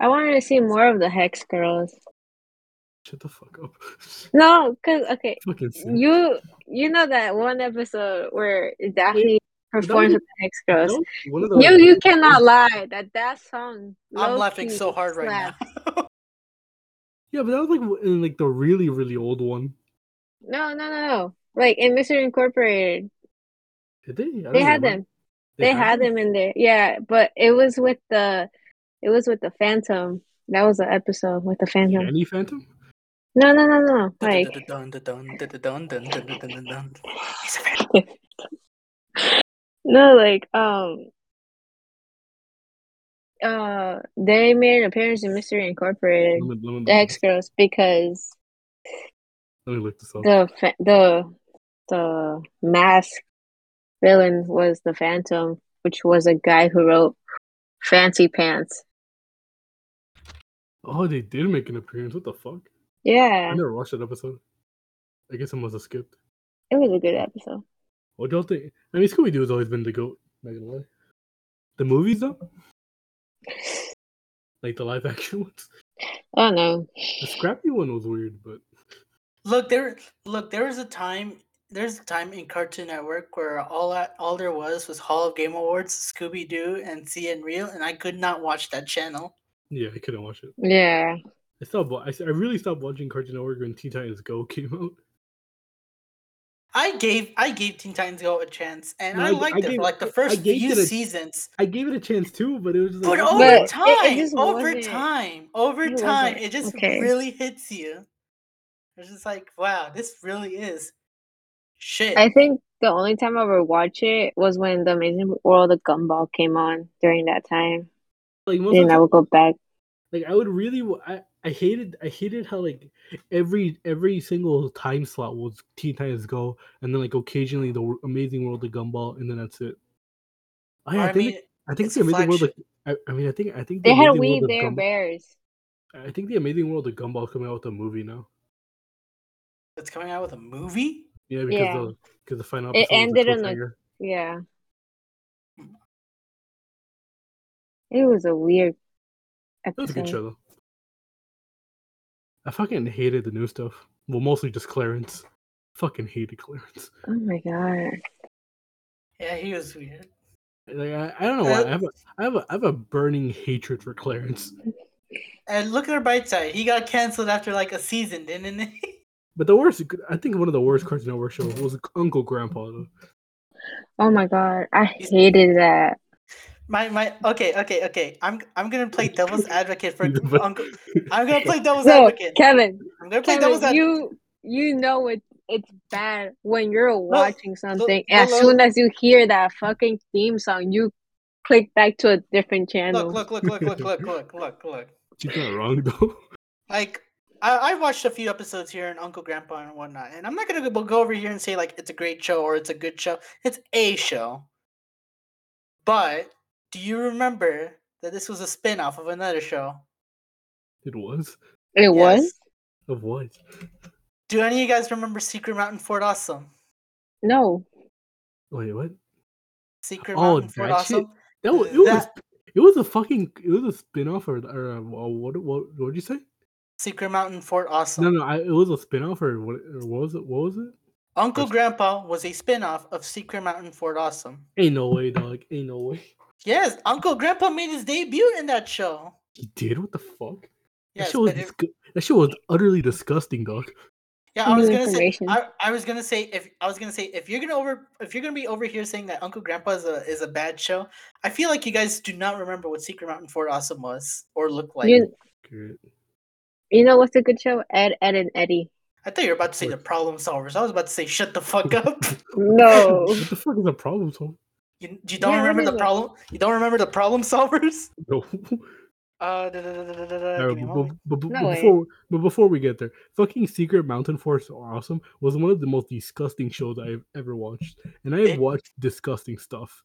I wanted to see more of the Hex Girls. Shut the fuck up. No, cause okay, you you know that one episode where Daphne performs with the Hex Girls. You you cannot lie that that song. I'm laughing so hard slapped. right now. yeah, but that was like in like the really really old one. No, no, no, no. Like in Mystery Incorporated. Did they? They had remember. them. They, they had them in there. Yeah, but it was with the it was with the Phantom. That was the episode with the Phantom. Any Phantom? No, no, no, no. Like No, like um uh they made an appearance in Mystery Incorporated, the Hex Girls, because Let me look this up. The fa- the the mask villain was the Phantom, which was a guy who wrote Fancy Pants. Oh, they did make an appearance. What the fuck? Yeah. I never watched that episode. I guess I must have skipped. it was a good episode. What do y'all think? I mean, Scooby Doo has always been the goat. Not gonna lie. The movies though, like the live action ones. I don't know. The Scrappy one was weird, but Look there. Look, there was a time. There's a time in Cartoon Network where all I, all there was was Hall of Game Awards, Scooby Doo, and CN Real, and I could not watch that channel. yeah, I couldn't watch it. Yeah, I stopped. wa- I, s- I really stopped watching Cartoon Network when Teen Titans Go came out. I gave I gave Teen Titans Go a chance, and No, I I g- liked I it gave- for like the I- I first gave few a- seasons. I gave it a chance too, but it was just But like, over But it- it time, just over wasn't- time, over it time, wasn't- it just okay. really hits you. It's just like, wow, this really is shit. I think the only time I ever watch it was when the Amazing World of Gumball came on during that time. like most of Then I would go back. like I would really I, I hated I hated how like every every single time slot was Teen Titans Go and then like occasionally the Amazing World of Gumball and then that's it. Oh, I, I think mean, I think it's the a Amazing World of. I, I mean I think I think the They had Amazing We Bare Gumball, Bears. I think the Amazing World of Gumball coming out with a movie now. it's coming out with a movie. Yeah, because Yeah. the because the final It episode was a ended on a- cliffhanger. Yeah. It was a weird That was a good show though. I fucking hated the new stuff. Well, mostly just Clarence. Fucking hated Clarence. Oh my god. Yeah, he was weird. Like I, I don't know why. Uh, I have a I have a I have a burning hatred for Clarence. And look at her bright side. He got canceled after like a season, didn't he? But the worst, I think one of the worst Cartoon Network shows was Uncle Grandpa. Though. Oh my god. I hated that. My my okay okay okay. I'm I'm gonna play devil's advocate for Uncle. I'm gonna play devil's No, advocate. Kevin, I'm gonna play devil's Kevin, advocate. you you know it it's bad when you're watching something. look, as look. soon as you hear that fucking theme song, you click back to a different channel. Look look look look look look look look look. She's not wrong though. Like I I watched a few episodes here in Uncle Grandpa and whatnot, and I'm not gonna go go over here and say like it's a great show or it's a good show. It's a show. But do you remember that this was a spin-off of another show? It was It was? Yes. of what? Do any of you guys remember Secret Mountain Fort Awesome? No. Wait, what? Secret Oh, Mountain Fort shit? Awesome. That was it was That- it was a fucking it was a spin off or or uh, what what what did you say? Secret Mountain Fort Awesome. No, no, I, it was a spin off or what? Or what was it? What was it? Uncle Which- Grandpa was a spin-off of Secret Mountain Fort Awesome. Ain't no way, dog. Ain't no way. Yes, Uncle Grandpa made his debut in that show. He did. What the fuck? that show was but it- disgu- that shit was utterly disgusting, dog. Yeah, I was gonna say. I, I was gonna say if I was gonna say if you're gonna over if you're gonna be over here saying that Uncle Grandpa is a is a bad show, I feel like you guys do not remember what Secret Mountain Fort Awesome was or looked like. you Good. You know what's a good show? Ed, Ed, and Eddy. I thought you were about to say the Problem Solvers. I was about to say shut the fuck up. No. What the fuck is the problem? So you, you don't Yeah, remember the problem? You don't remember the Problem Solvers? no. Uh, da, da, da, a but, but, but, No but way. before but before we get there, fucking Secret Mountain Force Awesome was one of the most disgusting shows I've ever watched, and I have It- watched disgusting stuff.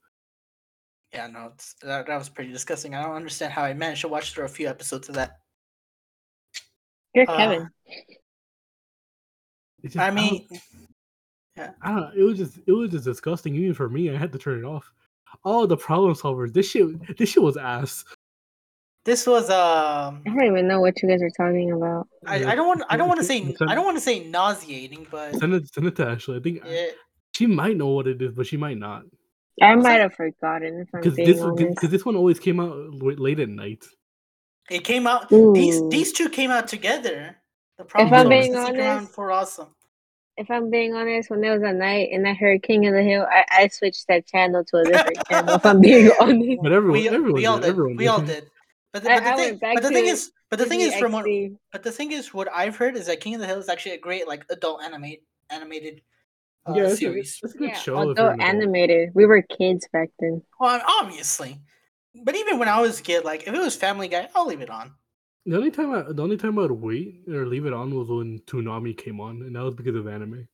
Yeah, no, it's, that, that was pretty disgusting. I don't understand how I managed to watch through a few episodes of that. You're Uh, Kevin. It's just- I don't- mean, I don't know. It was just it was just disgusting even for me. I had to turn it off. Oh, the problem solvers. This shit this shit was ass. this was um. I don't even know what you guys are talking about. I, I don't want I don't want to say I don't want to say nauseating, but Send it send it to Ashley. I think yeah, she might know what it is, but she might not. I might have forgotten Because this because this one always came out late at night. It came out. These Ooh. these two came out together. The I'm problem being was Secret honest- Mountain Fort Awesome. if I'm being honest, when it was a night and I heard King of the Hill, I, I switched that channel to a different channel. If I'm being honest, But everyone, we, everyone, we all did, did. everyone We all did. did. But the, I- but the thing, went back but the thing is, but the thing is, from what, but the thing is, what I've heard is that King of the Hill is actually a great like adult animate animated uh, yeah, it's a, series. it's a good yeah, show. although adult. animated, we were kids back then. Well, obviously, but even when I was a kid, like if it was Family Guy, I'll leave it on. The only time I the only time I'd wait or leave it on was when Toonami came on, and that was because of anime.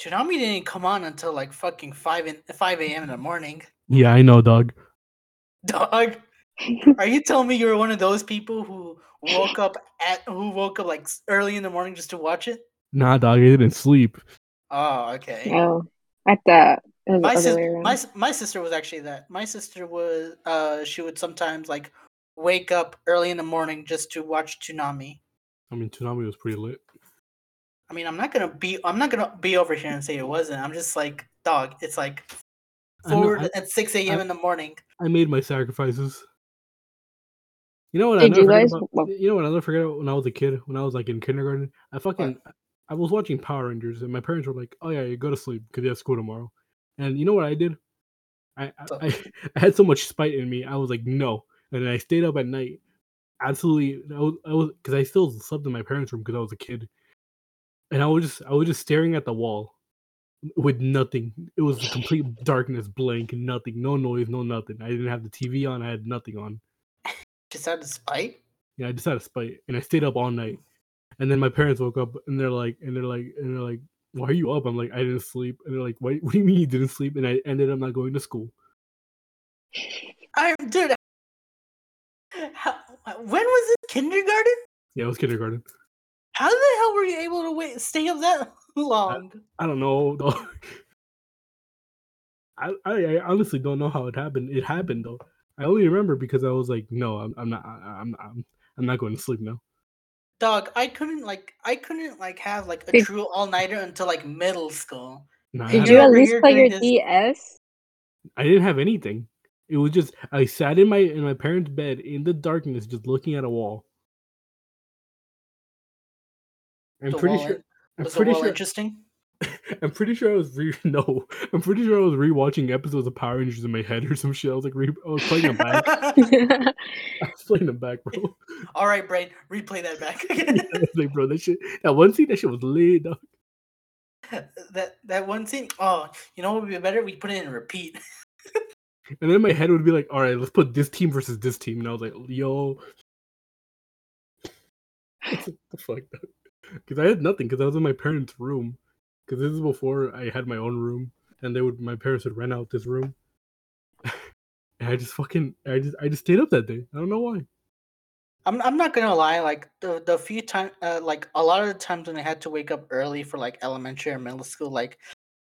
Toonami didn't come on until like fucking five in five a.m. in the morning. Yeah, I know, dog. Dog, are you telling me you were one of those people who woke up at who woke up like early in the morning just to watch it? Nah, dog, I didn't sleep. Oh, okay. Oh, I thought the my other sis- my my sister was actually that. My sister was uh she would sometimes like wake up early in the morning just to watch Toonami. I mean, Toonami was pretty lit. I mean, I'm not gonna be I'm not gonna be over here and say it wasn't. I'm just like dog. It's like I know, four I- at six a.m. In the morning. I made my sacrifices. You know what? Did I never you guys- about- you know what I never forget when I was a kid, when I was like in kindergarten. I fucking I was watching Power Rangers, and my parents were like, "Oh yeah, you go to sleep because you have school tomorrow." And you know what I did? I I, I, had so much spite in me. I was like, "No," and then I stayed up at night. Absolutely, I was I was because I still slept in my parents' room because I was a kid, and I was just I was just staring at the wall with nothing. It was complete darkness, blank, nothing, no noise, no nothing. I didn't have the TV on. I had nothing on. Just out of spite. Yeah, I just had a spite, and I stayed up all night. And then my parents woke up, and they're like, and they're like, and they're like, "Why are you up?" I'm like, "I didn't sleep." And they're like, "What? What do you mean you didn't sleep?" And I ended up not going to school. I'm dude. How, when was it? Kindergarten? Yeah, it was kindergarten. How the hell were you able to wait stay up that long? I don't know. Though. I, I I honestly don't know how it happened. It happened though. I only remember because I was like, "No, I'm, I'm not. I- I'm I'm I'm not going to sleep now." Dog, I couldn't like I couldn't like have like a Did- true all nighter until like middle school. Nah, I, Did had you a- at over least here play your doing this- DS? I didn't have anything. It was just I sat in my in my parents' bed in the darkness, just looking at a wall. I'm The pretty wall sure. I'm was the pretty wall sure. interesting? I'm pretty sure I was re no. I'm pretty sure I was rewatching episodes of Power Rangers in my head or some shit. I was like, re- I was playing them back. I was playing them back, bro. All right, brain, replay that back. I was like, bro, that shit. That one scene, that shit was lit. dog. that that one scene. Oh, you know what would be better? We put it in repeat. And then my head would be like, all right, let's put this team versus this team. And I was like, yo, what the fuck? Because I had nothing. Because I was in my parents' room. Because this is before I had my own room, and they would my parents would rent out this room. and I just fucking I just I just stayed up that day. I don't know why. I'm I'm not gonna lie. Like the the few times, uh, like a lot of the times when I had to wake up early for like elementary or middle school, like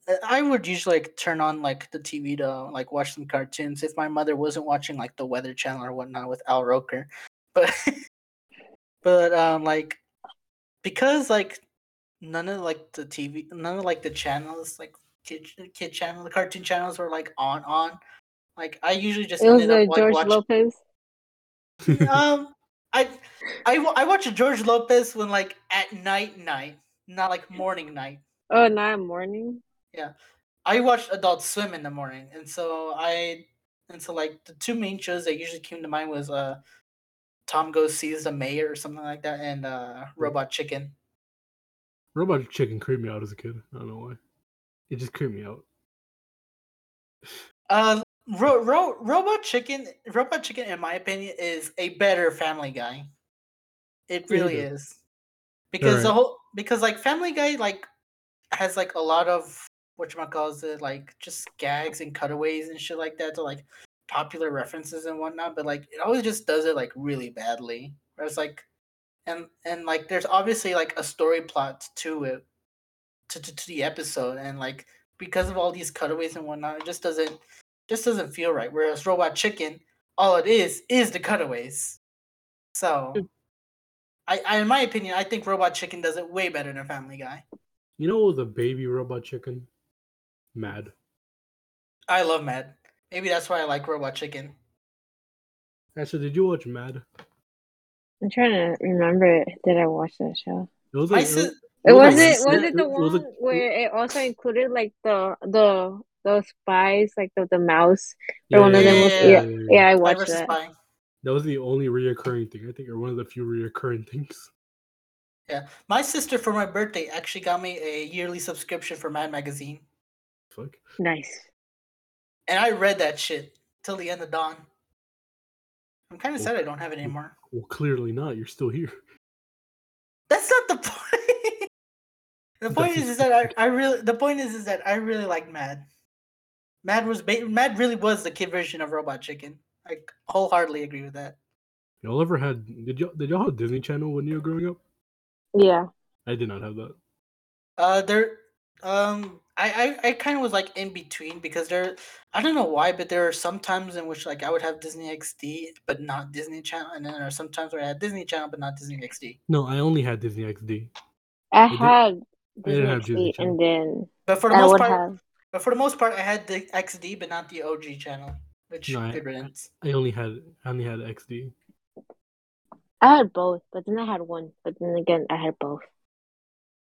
uh, I would usually like turn on like the TV to like watch some cartoons if my mother wasn't watching like the Weather Channel or whatnot with Al Roker, but but um like because like none of like the TV, none of like the channels like kid kid channel, the cartoon channels were like on on. Like I usually just It was ended the up like, George watching- Lopez. um, I, I, I watch George Lopez when like at night, night, not like morning, night. Oh, not morning. Yeah, I watched Adult Swim in the morning, and so I, and so like the two main shows that usually came to mind was uh, Tom Goes Sees the Mayor or something like that, and uh, Robot Chicken. Robot Chicken creeped me out as a kid. I don't know why. It just creeped me out. Uh, Ro- Ro- Robot Chicken, Robot Chicken, in my opinion, is a better Family Guy. It Yeah, really is. is, because the whole because like Family Guy like has like a lot of what you calls it like just gags and cutaways and shit like that to like popular references and whatnot, but like it always just does it like really badly. Whereas like and and like there's obviously like a story plot to it to, to, to the episode and like because of all these cutaways and whatnot, it just doesn't just doesn't feel right. Whereas Robot Chicken, all it is is the cutaways. So, hmm. I, I in my opinion, I think Robot Chicken does it way better than Family Guy. You know the baby robot chicken? Mad. I love Mad. Maybe that's why I like Robot Chicken. Actually, did you watch Mad? I'm trying to remember. Did I watch that show? It was like, it was- It was was it was it- it the it was one a- where it also included like the the those spies like the the mouse yeah, or one of them was Yeah, yeah yeah, yeah. yeah I watched that. Spy. That was the only reoccurring thing, I think, or one of the few reoccurring things. Yeah, my sister for my birthday actually got me a yearly subscription for Mad Magazine, Fuck. Nice. and I read that shit till the end of dawn. I'm kind of sad I don't have it anymore. Well, clearly not. You're still here. That's not the point. the point is, is that I, I really the point is is that I really like Mad. Mad was ba- Mad really was the kid version of Robot Chicken. I wholeheartedly agree with that. Y'all ever had? Did y'all did y'all have Disney Channel when you were growing up? Yeah. I did not have that. Uh, there, um, I I, I kind of was like in between because there, I don't know why, but there are some times in which like I would have Disney XD but not Disney Channel, and then there are some times where I had Disney Channel but not Disney XD. No, I only had Disney XD. I did- had I didn't Disney have Disney XD, and then But for the I most would part, have. but for the most part, I had the XD but not the OG channel, which No, I- riddance. I only had I only had XD. I had both, but then I had one. But then again, I had both.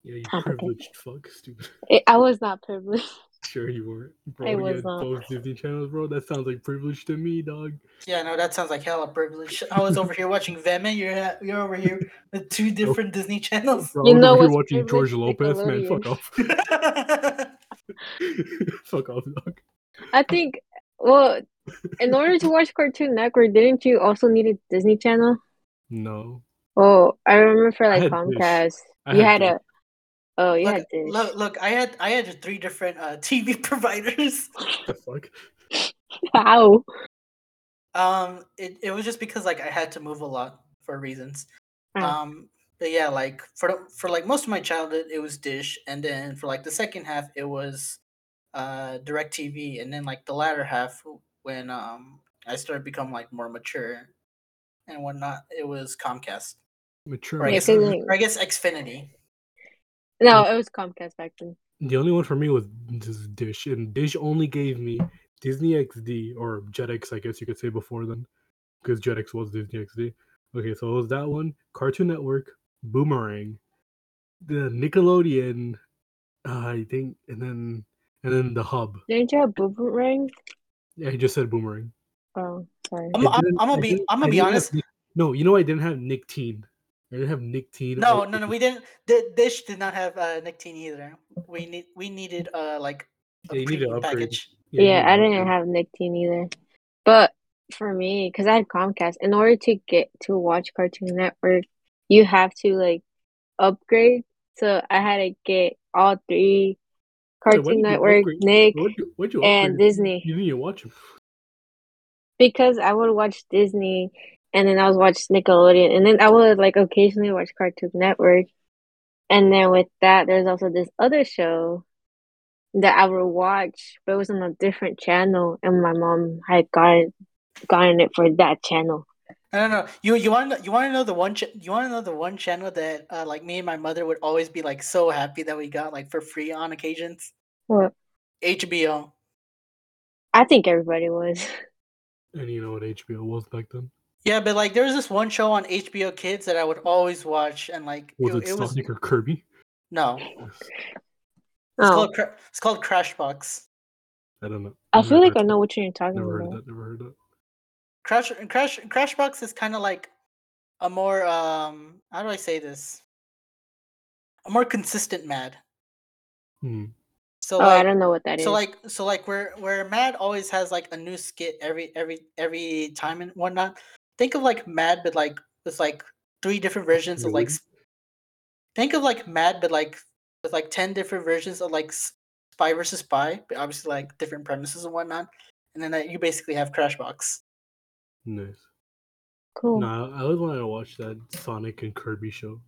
Yeah, you Complicated. privileged fuck, stupid. It, I was not privileged. Sure you weren't, bro. I you was had not. both Disney channels, bro. That sounds like privilege to me, dog. Yeah, no, that sounds like hella privilege. I was over here watching Veme. You're you're over here with two different Disney channels. Bro, You I was know over here what's watching George? Lopez, man. Fuck off. fuck off, dog. I think. Well, in order to watch Cartoon Network, didn't you also need a Disney Channel? No, Oh, I remember for I like had Dish. Comcast, I you had had a. Oh, you look, Dish. look, look, I had I had three different uh, TV providers. the fuck. How? Um, it, it was just because like I had to move a lot for reasons. Oh. Um, but yeah, like for for like most of my childhood, it was Dish, and then for like the second half, it was uh DirecTV, and then like the latter half, when um I started becoming like more mature and whatnot, it was Comcast, Mature. or I Yeah, guess, 'cause, like, or I guess Xfinity. No, it was Comcast back then. The only one for me was just Dish, and Dish only gave me Disney XD or Jetix, I guess you could say before then, because Jetix was Disney XD. Okay, so it was that one, Cartoon Network, Boomerang, the Nickelodeon, uh, I think, and then and then the Hub. Didn't you have Boomerang? Yeah, he just said Boomerang. Oh, sorry. I'm, I I'm, I'm gonna be I'm gonna be didn't have honest. No, you know I didn't have Nick Teen. I didn't have Nick Teen. No, no, no. We didn't. Di- Dish did not have uh, Nick Teen either. We need we needed uh like a Yeah, you need to upgrade. package. you Yeah, need I didn't upgrade. have Nick Teen either. But for me, because I had Comcast, in order to get to watch Cartoon Network, you have to like upgrade. So I had to get all three Wait, why Cartoon did you Network, upgrade? Nick, What'd you, what'd you and? Disney. You didn't even watch him. because I would watch Disney and then I was watch Nickelodeon and then I would like occasionally watch Cartoon Network. And then with that there's also this other show that I would watch, but it was on a different channel and my mom had gotten gotten it for that channel. I don't know. You you want to you want to know the one ch- you want to know the one channel that uh, like me and my mother would always be like so happy that we got like for free on occasions. What HBO. I think everybody was. And you know what HBO was back then? Yeah, but like there was this one show on HBO Kids that I would always watch, and like Was it, it, it was Sonic or Kirby? no, it's Oh, called Cra- it's called Crashbox. I don't know. I I've feel like I know what you're talking about. Never heard that. Never heard that. Crash Crash Crashbox is kind of like a more um how do I say this? A more consistent Mad. Hmm. So Oh, I don't know what that is. so like so like where where Mad always has like a new skit every every every time and whatnot. Think of like Mad, but like with like three different versions of like. Think of like Mad, but like with like ten different versions of like Spy versus Spy, but obviously like different premises and whatnot. And then that you basically have Crashbox. Nice. cool. No, I always wanted to watch that Sonic and Kirby show.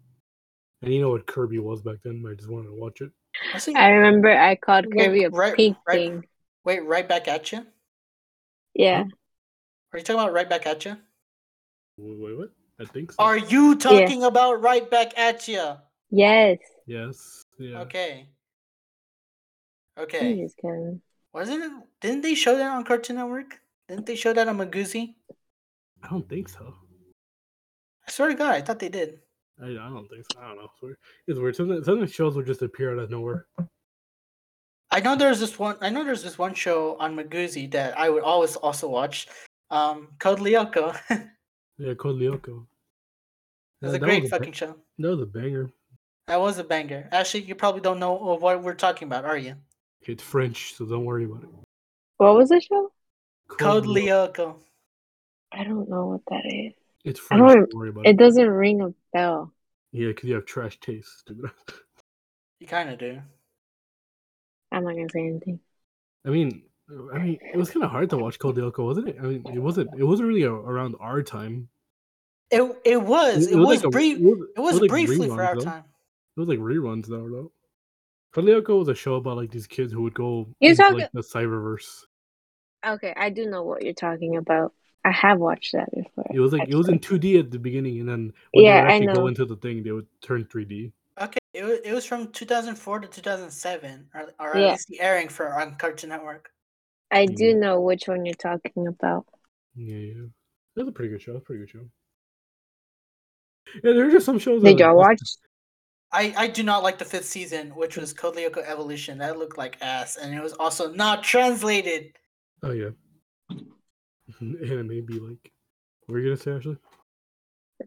And you know what Kirby was back then? I just wanted to watch it. I I remember I called Wait, Kirby a right- pink right- thing. Wait, right back at you? Yeah. Are you talking about right back at you? Wait, wait what? I think so. Are you talking about right back at you? Yes. yes. Yeah. Okay. Okay. just. Wasn't it? Didn't they show that on Cartoon Network? Didn't they show that on Miguzi? I don't think so. I swear to God, I thought they did. I, I don't think so. I don't know. It's weird. It's weird. Some, some of the shows will just appear out of nowhere. I know there's this one. I know there's this one show on Miguzi that I would always also watch. Um, Code Lyoko. it Yeah, Code Lyoko. was Uh, a that great was ba- fucking show. That was a banger. That was a banger. Actually, you probably don't know what we're talking about, are you? It's French, so don't worry about it. What was the show? Code Lyoko. Lyoko. I don't know what that is. It's I French. don't- Don't worry about It it. doesn't ring a bell. Yeah, because you have trash taste. Stupid. You kind of do. I'm not gonna say anything. I mean, I mean, it was kind of hard to watch Code Lyoko, wasn't it? I mean, it wasn't. It wasn't really a, around our time. It it was. It, was, like brief. It was, It was like briefly for reruns, our though. time. It was like reruns though, though. Code Lyoko was a show about like these kids who would go You're into talking- like the cyberverse. Okay, I do know what you're talking about. I have watched that before. It was like it was in 2D at the beginning, and then when Yeah, they I would actually go know. into the thing, they would turn 3D. Okay, it was, it was from 2004 to 2007, or, or Yeah. at least the airing for on Cartoon Network. I do know which one you're talking about. Yeah, yeah. It was a pretty good show. Pretty good show. Yeah, there are just some shows. Did that, y'all like, watch? I, I do not like the fifth season, which was Code Lyoko Evolution. That looked like ass, and it was also not translated. Oh yeah. and it may be like, what were you gonna say, Ashley?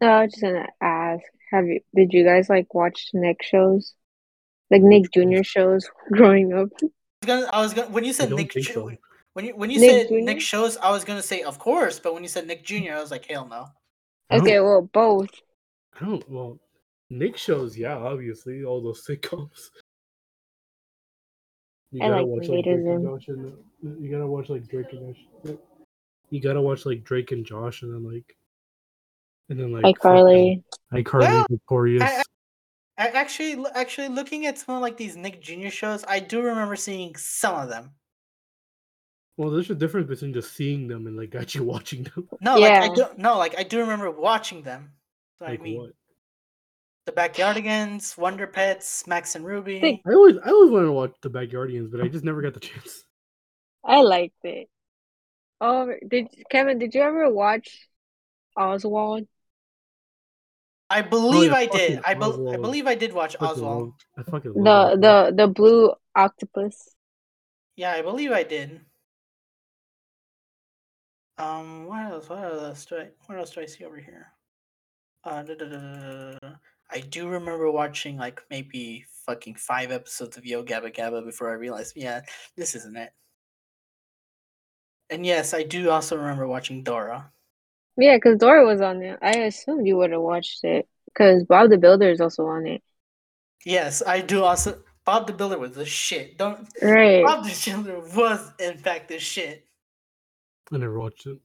No, I was just gonna ask. Have you? Did you guys like watch Nick shows, like Nick Jr. shows growing up? I was gonna, I was gonna when you said don't Nick, think Ju- so. When you when you Nick said Nick shows, I was gonna say of course, but when you said Nick Jr., I was like hell no. Okay, well, both. I don't. Well, Nick shows, yeah, obviously all those sitcoms. You I gotta like watch like Drake and Josh, and you gotta watch like Drake and Josh. You gotta watch like Drake and Josh, and then like, and then like Like Carly. fucking iCarly, Well, Victorious. I- I actually actually looking at some of like these Nick Jr. shows, I do remember seeing some of them. Well, there's a difference between just seeing them and like actually watching them. No, like I Yeah. do no, like I do remember watching them. That's what Like I mean. what? The Backyardigans, Wonder Pets, Max and Ruby. I always, I always wanted to watch the Backyardigans, but I just never got the chance. I liked it. Oh, did Kevin? Did you ever watch Oswald? I oh, believe I did. I, bel I believe I did watch Fucking Oswald. love- I fucking The the the blue octopus. Yeah, I believe I did. Um, what else? What else do I? What else do I see over here? Uh, da, da, da. I do remember watching like maybe fucking five episodes of Yo Gabba Gabba before I realized, yeah, this isn't it. And yes, I do also remember watching Dora. Yeah, because Dora was on it. I assumed you would have watched it because Bob the Builder is also on it. Yes, I do also. Bob the Builder was the shit. Don't. Right. Bob the Builder was in fact the shit. I never watched it.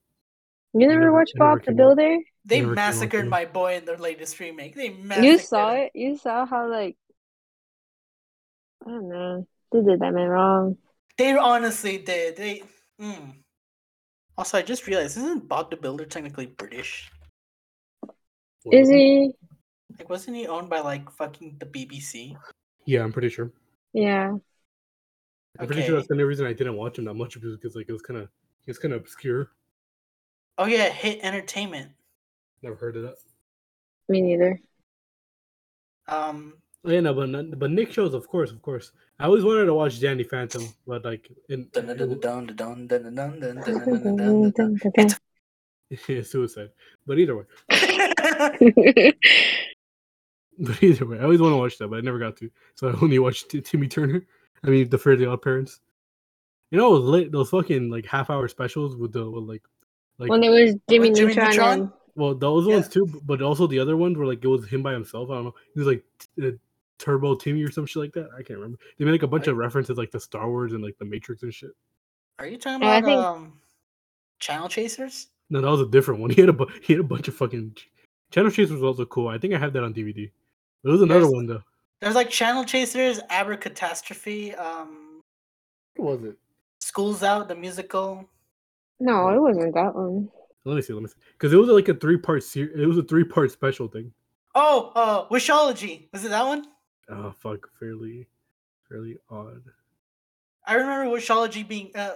You never never- watched I never Bob the came up- Builder? They Never massacred my boy in the latest remake. They massacred You saw him. it? You saw how like I don't know. They did that man wrong. They honestly did. They. Mm. Also, I just realized isn't Bob the Builder technically British? Is he? Like, wasn't he owned by like fucking the BBC? Yeah, I'm pretty sure. Yeah. I'm pretty sure that's the only reason I didn't watch him that much was because like it was kind of it's kind of obscure. Oh yeah, Hit Entertainment. Never heard of that. Me neither. Um. Yeah, no, but but Nick shows, of course, of course. I always wanted to watch Danny Phantom, but like in it's suicide. But either way, but either way, I always want to watch that, but I never got to. So I only watched Timmy Turner. I mean, the Fairly Odd Parents. You know, those late, those fucking like half hour specials with the with like like when it was Jimmy With Jimmy Neutron, Neutron? and Well, those Yeah. ones too, but also the other ones were like it was him by himself. I don't know. He was like t- uh, Turbo Timmy or some shit like that. I can't remember. They made like a bunch of references like the Star Wars and like the Matrix and shit. Are you talking Yeah, I about think- um, Channel Chasers? No, that was a different one. He had a bu- he had a bunch of fucking Channel Chasers was also cool. I think I have that on DVD. There was another There's- one though. There's like Channel Chasers, Abracatastrophe, um, What was it? School's Out, the musical. no, it wasn't that one. Let me see. Let me see. Because it was like a three part series. It was a three part special thing. Oh, uh, Wishology. Was it that one? Oh fuck, fairly, fairly odd. I remember Wishology being uh,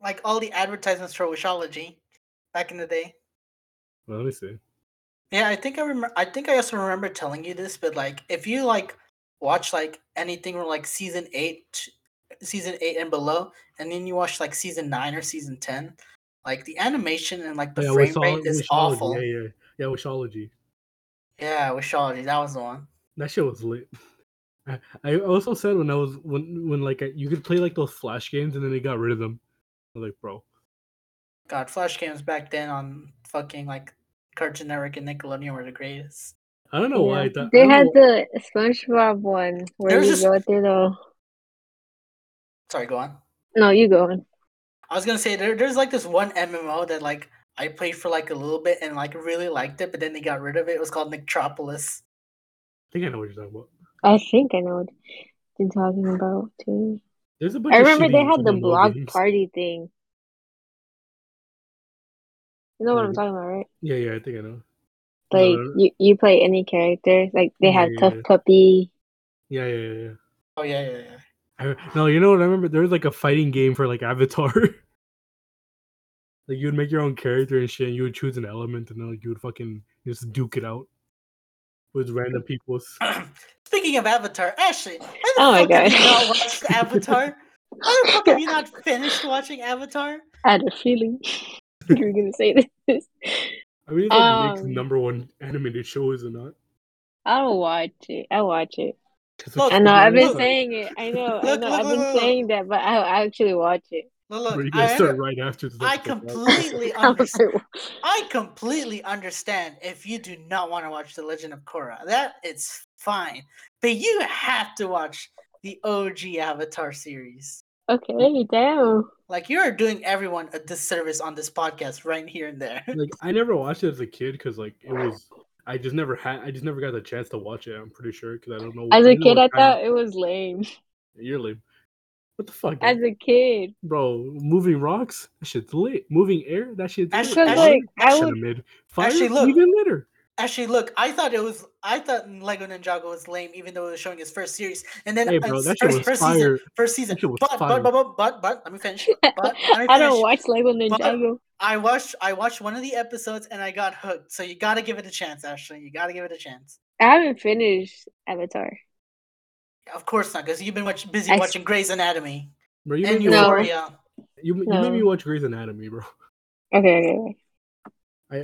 like all the advertisements for Wishology back in the day. Well, let me see. Yeah, I think I remember. I think I also remember telling you this, but like, if you like watch like anything from like season eight, season eight and below, and then you watch like season nine or season ten, like the animation and like the yeah, frame Wishol- rate is Wishology, awful. Yeah, Yeah, yeah, yeah. Wishology. Wishology, that was the one. That shit was lit. I, I also said when I was when when like I- you could play like those flash games and then they got rid of them. I was like, bro, God, Flash games back then on fucking like Cartoon Network and Nickelodeon were the greatest. I don't know why. I Yeah. thought, I They don't had know- the SpongeBob one where There's you this- go through the. Sorry, go on. No, you go on. I was gonna say there, there's like this one MMO that like I played for like a little bit and like really liked it, but then they got rid of it. It was called Nicktropolis. I think I know what you're talking about. I think I know what you're talking about too. There's a bunch I of remember they had the MMO block games. party thing. You know what I'm talking about, right? Yeah, yeah, I think I know. Like No. you, you play any character. Like they Yeah, had yeah, Tough yeah. Puppy. Yeah, yeah, yeah. yeah. Oh yeah, yeah, yeah. I, no, you know what? I remember there was like a fighting game for like Avatar. like you would make your own character and shit, and you would choose an element, and then like, you would fucking just duke it out with random people. Speaking of Avatar, Ashley, why the Oh my fuck have you not watched Avatar? Why the fuck have you not finished watching Avatar? I had a feeling you were gonna say this. I mean, it's like Nick's Um, number one animated show, is it not? I'll watch it. I'll watch it. 'Cause Look, I know I've been look. saying it. I know. I know. Look, I've look, been look, look. saying that, but I'll actually watch it. Look, look, you I, guys start right after this I completely understand. I completely understand if you do not want to watch The Legend of Korra. That it's fine, but you have to watch the OG Avatar series. okay, damn. Like you are doing everyone a disservice on this podcast right here and there. like I never watched it as a kid because like it was I just never had I just never got the chance to watch it. I'm pretty sure because I don't know. As I a kid, I what time- thought it was lame. you're lame. What the fuck, As a kid, bro? Moving rocks, that shit's lit. Moving air, that shit's Actually- lit. because actually- like I Should've would. made fire Actually, look. even litter. Actually, look, I thought it was. I thought Lego Ninjago was lame, even though it was showing his first series. And then Hey, bro, that shit first, was first season, first season. That shit was But, but but but but but let me finish. But let me I don't finish. watch Lego Ninjago. I watched I watched one of the episodes and I got hooked. So you gotta give it a chance, Ashley. You gotta give it a chance. I haven't finished Avatar. Of course not, because you've been watch, busy I s- watching Grey's Anatomy Bro, you and made me No. watch, Euphoria. you, you made me watch Grey's Anatomy, bro. Okay, okay, okay.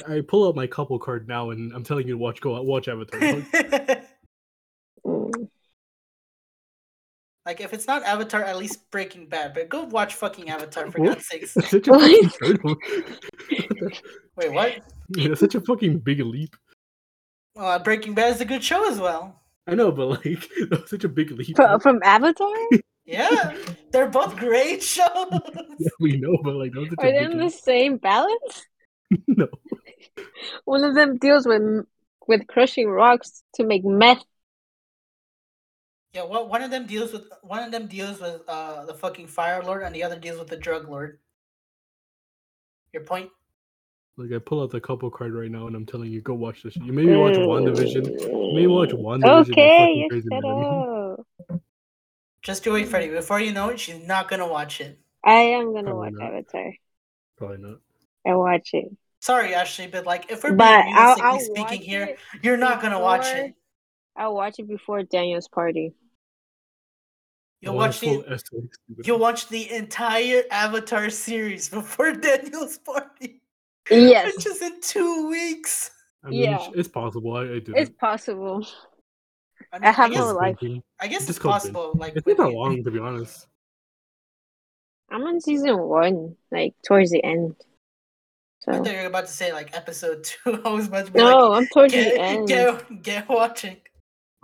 I, I pull up my couple card now and I'm telling you to watch go out watch Avatar. like if it's not Avatar, at least Breaking Bad. But go watch fucking Avatar for What? God's sakes. Such a fucking. Wait, what? That's such a fucking big leap. Well, uh, Breaking Bad is a good show as well. I know, but like that's such a big leap. Fro- From Avatar? Yeah, they're both great shows. Yeah, we know, but like that was such Are they big in the same balance? No. One of them deals with with crushing rocks to make meth. Yeah, well, one of them deals with one of them deals with uh the fucking Fire Lord, and the other deals with the Drug Lord. Your point? Like I pull out the couple card right now and I'm telling you, go watch this. You made me watch WandaVision. You made me watch WandaVision. and Okay, fucking you Grey's shut Anatomy. up. Just do it, Fredy. Before you know it, she's not gonna watch it. I am gonna Probably watch not. Avatar. Probably not. I watch it. Sorry, Ashley, but like if we're being But I'll, I'll speaking here, you're not gonna watch it. I'll watch it before Daniel's party. You'll Why watch the S you'll watch the entire Avatar series before Daniel's party, Yes, which is in two weeks. I mean, Yeah. it's, it's possible. I, I do. it's possible. I, I have guess, no life. I guess Just it's called possible. Like It's with not that long, to be honest. I'm on season one, like towards the end. I thought you were about to say like episode two. I was about to be no, like, I'm towards the end. get, get watching.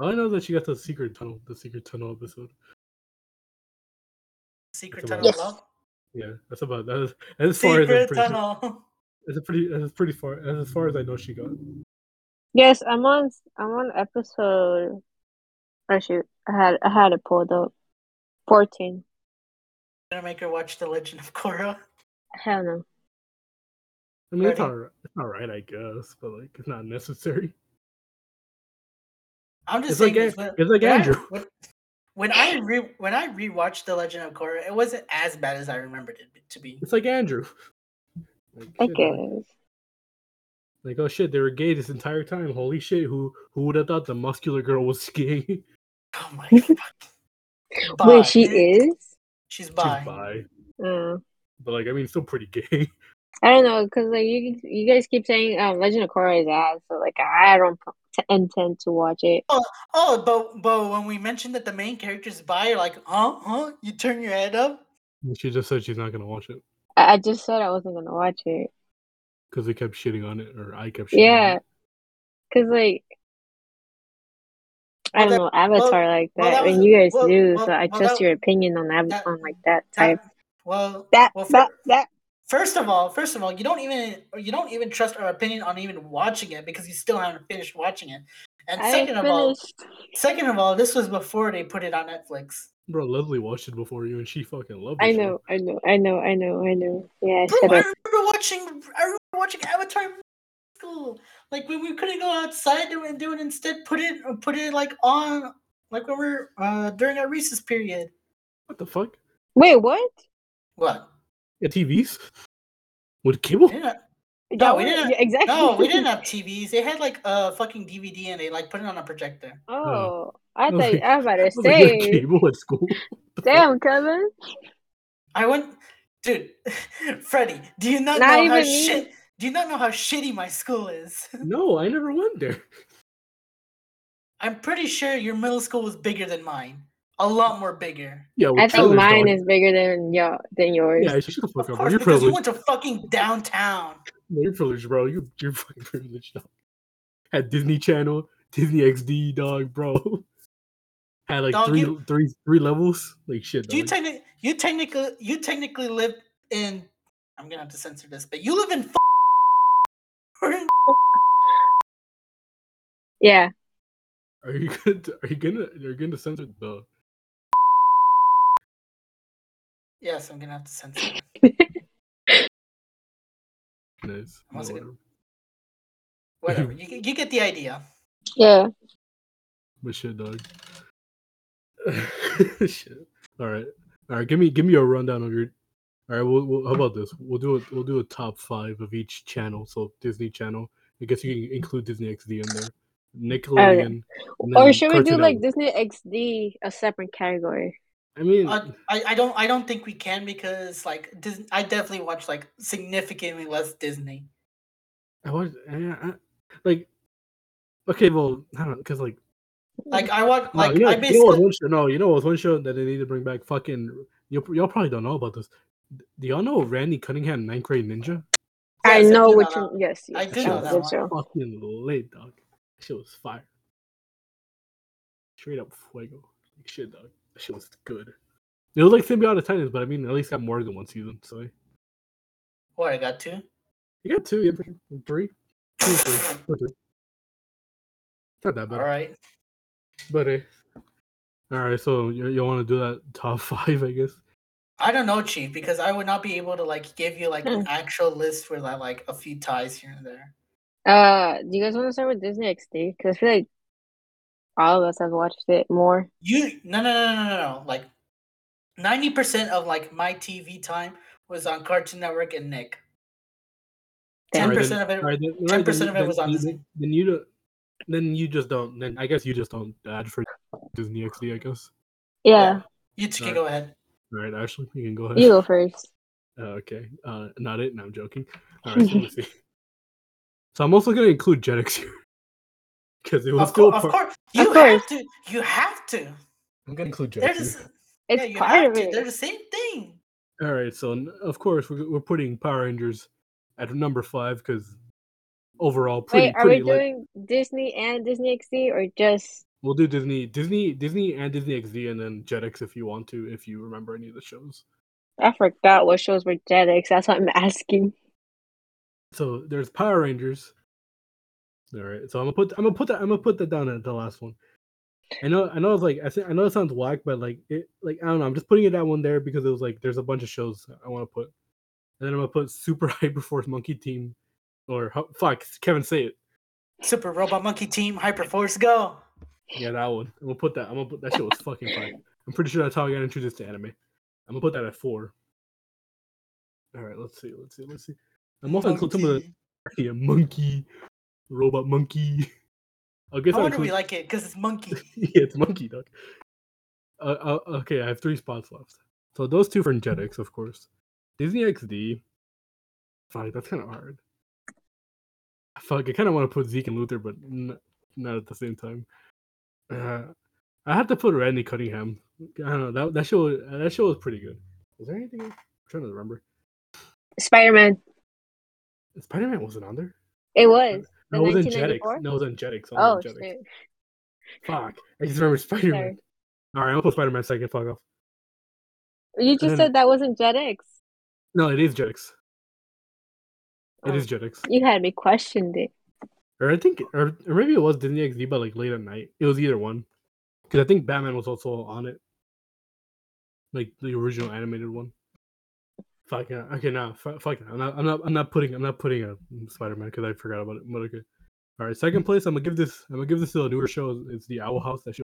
All I know that she got the secret tunnel, the secret tunnel episode. Secret Tunnel Yes. Love. Yeah, that's about that. Is, as far as I'm Secret pretty, Tunnel. A pretty. That's pretty far. As far as I know, she got. Yes, I'm on. I'm on episode. Oh shoot, I had I had it pulled up. Fourteen. Gonna make her watch The Legend of Korra. Hell no. I mean, it's alright. It's alright, I guess, but like, it's not necessary. I'm just It's saying. like when- it's like when I- Andrew. when, when I re when I rewatched The Legend of Korra, it wasn't as bad as I remembered it to be. It's like Andrew. Like, I shit, guess. Like, like, oh shit, they were gay this entire time. Holy shit, who who would have thought the muscular girl was gay? Oh my god. Wait, she is. She's She's bi. bi. Uh, But like, I mean, still pretty gay. I don't know, cause like you you guys keep saying um Legend of Korra is ass, so like I don't p- t- intend to watch it. Oh, oh, but but when we mentioned that the main character's bi, you're like, huh, huh? You turn your head up. She just said she's not gonna watch it. I, I just said I wasn't gonna watch it. because they kept shitting on it, or I kept shitting. Yeah, cause like I don't that- know Avatar like well, that, that was- and you guys well, do. well, so I well, trust that- your opinion on Av- that- on like that type. That, well, That well, that fir- that. First of all, first of all, you don't even you don't even trust our opinion on even watching it because you still haven't finished watching it. And I second of all, second of all, this was before they put it on Netflix. Bro, Leslie watched it before you, and she fucking loved it. I know, I know, I know, I know, I know. Yeah, Bro, shut I up. remember watching. I remember watching Avatar school. Like when we couldn't go outside and do it instead, put it put it like on like when we're uh during our recess period. What the fuck? Wait, what? What? Yeah, TVs with cable. We didn't No, we didn't. yeah, exactly. No, we didn't have TVs. They had like a fucking DVD and they like put it on a projector. Oh, uh, I I was thought like- I was about to was like, say. cable at school. What the fuck? Damn, Kevin. I went, dude, Fredy. Do you not, Not know how even me. shit? Do you not know how shitty my school is? No, I never went there. I'm pretty sure your middle school was bigger than mine. A lot more bigger. Yeah, with I think mine dog. is bigger than y'all than yours. Yeah, shut the fuck Of up, bro. course, You're because you went to fucking downtown. No, You're privileged, bro. You, you're fucking privileged, dog. Had Disney Channel, Disney XD, dog, bro. Had like Dog, three, you- three, three levels. Like shit, You dog. technically, you technically, you technically live in. I'm gonna have to censor this, but you live in. or in- Yeah. Are you gonna? Are you gonna? You're gonna censor the? Yes, I'm gonna have to censor. it. Nice. Once no, again- whatever. Whatever. you, you get the idea. Yeah. But shit, dog. shit. All right, all right. Give me, give me a rundown of your. All right. We'll, we'll, how about this? We'll do it. We'll do a top five of each channel. So Disney Channel. I guess you can include Disney XD in there. Nickelodeon. and Or then should we do Cartoon like Disney XD a separate category? I mean, Uh, I, I don't I don't think we can because like Disney, I definitely watch like significantly less Disney. I was I, I, like, okay, well, I don't know, because like, Like I watch no, like you know, I you know what's one show, no, you know what's one show that they need to bring back? Fucking, you y'all probably don't know about this. Do y'all know Randy Cunningham, Ninth Grade Ninja? I Yes, know do which one. Yes, I yes, do that know was that one. show. Fucking lit, dog. That shit was fire. Straight up fuego. Like, shit, dog. That shit was good. It was like Sym-Bionic Titans, but I mean, at least got more than one season. So What I got two. you got two, yeah, for sure. three, two, three, two, three. It's not that bad. All right. But hey, all right. So you you want to do that top five? I guess. I don't know, Chief, because I would not be able to like give you like Hmm. an actual list for like, like a few ties here and there. Uh, do you guys want to start with Disney XD? Because I feel like all of us have watched it more. You no no no no no no like ninety percent of like my TV time was on Cartoon Network and Nick. Ten percent of it. Alright, then, alright, 10% of it was on you- Disney. Then you don't. Then you just don't. Then I guess you just don't add for Disney XD. I guess. Yeah, You two can Alright. go ahead. All right, Ashley, you can go ahead. you go first. Uh, okay. Uh, not it. No, I'm joking. All right, so let's see. So I'm also gonna include Jetix here because it was Of, still cour- of course, you Of have to. You have to. I'm gonna include They're Jetix. the, here. s- It's yeah, you part have of to. it. They're the same thing. All right, so of course we're, we're putting Power Rangers at number five because overall pretty Wait, are we pretty doing Disney and Disney XD or just? We'll do Disney, Disney, Disney, and Disney XD, and then Jetix if you want to, if you remember any of the shows. I forgot what shows were Jetix. That's what I'm asking. So there's Power Rangers. All right, so I'm gonna put I'm gonna put that I'm gonna put that down at the last one. I know I know it's like I think I know it sounds whack, but like it like I don't know. I'm just putting it that one there because it was like there's a bunch of shows I want to put, and then I'm gonna put Super Hyperforce Monkey Team, or fuck Kevin say it. Super Robot Monkey Team Hyperforce Go. Yeah, that one. I'm gonna put that. I'm gonna put that shit was fucking fire. I'm pretty sure that's how I got introduced to anime. I'm gonna put that at four. All right, let's see. Let's see. Let's see. I'm also include some of the yeah, monkey, robot monkey. I guess I'll wonder we like it because it's monkey. yeah, it's monkey dog. Uh, uh, okay, I have three spots left. So those two for Jetix, of course. Disney XD. Fuck, that's kind of hard. Fuck, I kind of want to put Zeke and Luther, but n- not at the same time. Uh, I have to put Randy Cunningham. I don't know that that show. That show was pretty good. Was there anything? I'm trying to remember. Spider Man. Spider Man wasn't on there. It was. No, it was in 1994? Jetix. No, it was in Jetix. Oh Jetix. Fuck. I just remember Spider Man. All right, I'll put Spider Man second. Fuck off. You just then- said that wasn't Jetix. No, it is Jetix. It Oh. is Jetix. You had me questioned it. Or I think, or, or maybe it was Disney XD, but like late at night. It was either one. Because I think Batman was also on it, like the original animated one. Fuck yeah. Okay, now fuck, fuck. I'm not. I'm not. I'm not putting. I'm not putting a Spider Man because I forgot about it. But okay. All right. Second place. I'm gonna give this. I'm gonna give this to a newer show. It's the Owl House. That shit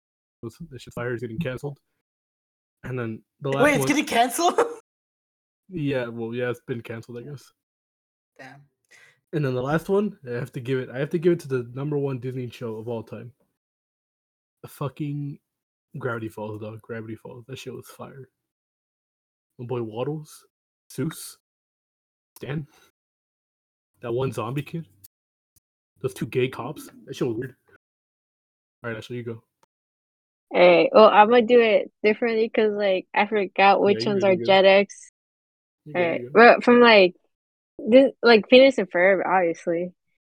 was. That shit fire is getting canceled. And then the last Wait, it's one. getting canceled. Yeah. Well, yeah. It's been canceled. I guess. Damn. And then the last one, I have to give it. I have to give it to the number one Disney show of all time. The fucking Gravity Falls, dog. Gravity Falls. That shit was fire. My boy Waddles, Soos, Stan, that one zombie kid, those two gay cops. That shit was weird. All right, Ashley, you go. Alright, well, I'm gonna do it differently because, like, I forgot which you ones good, are you good. Jetix. Alright, you but from like, this, like, Phineas and Ferb, obviously.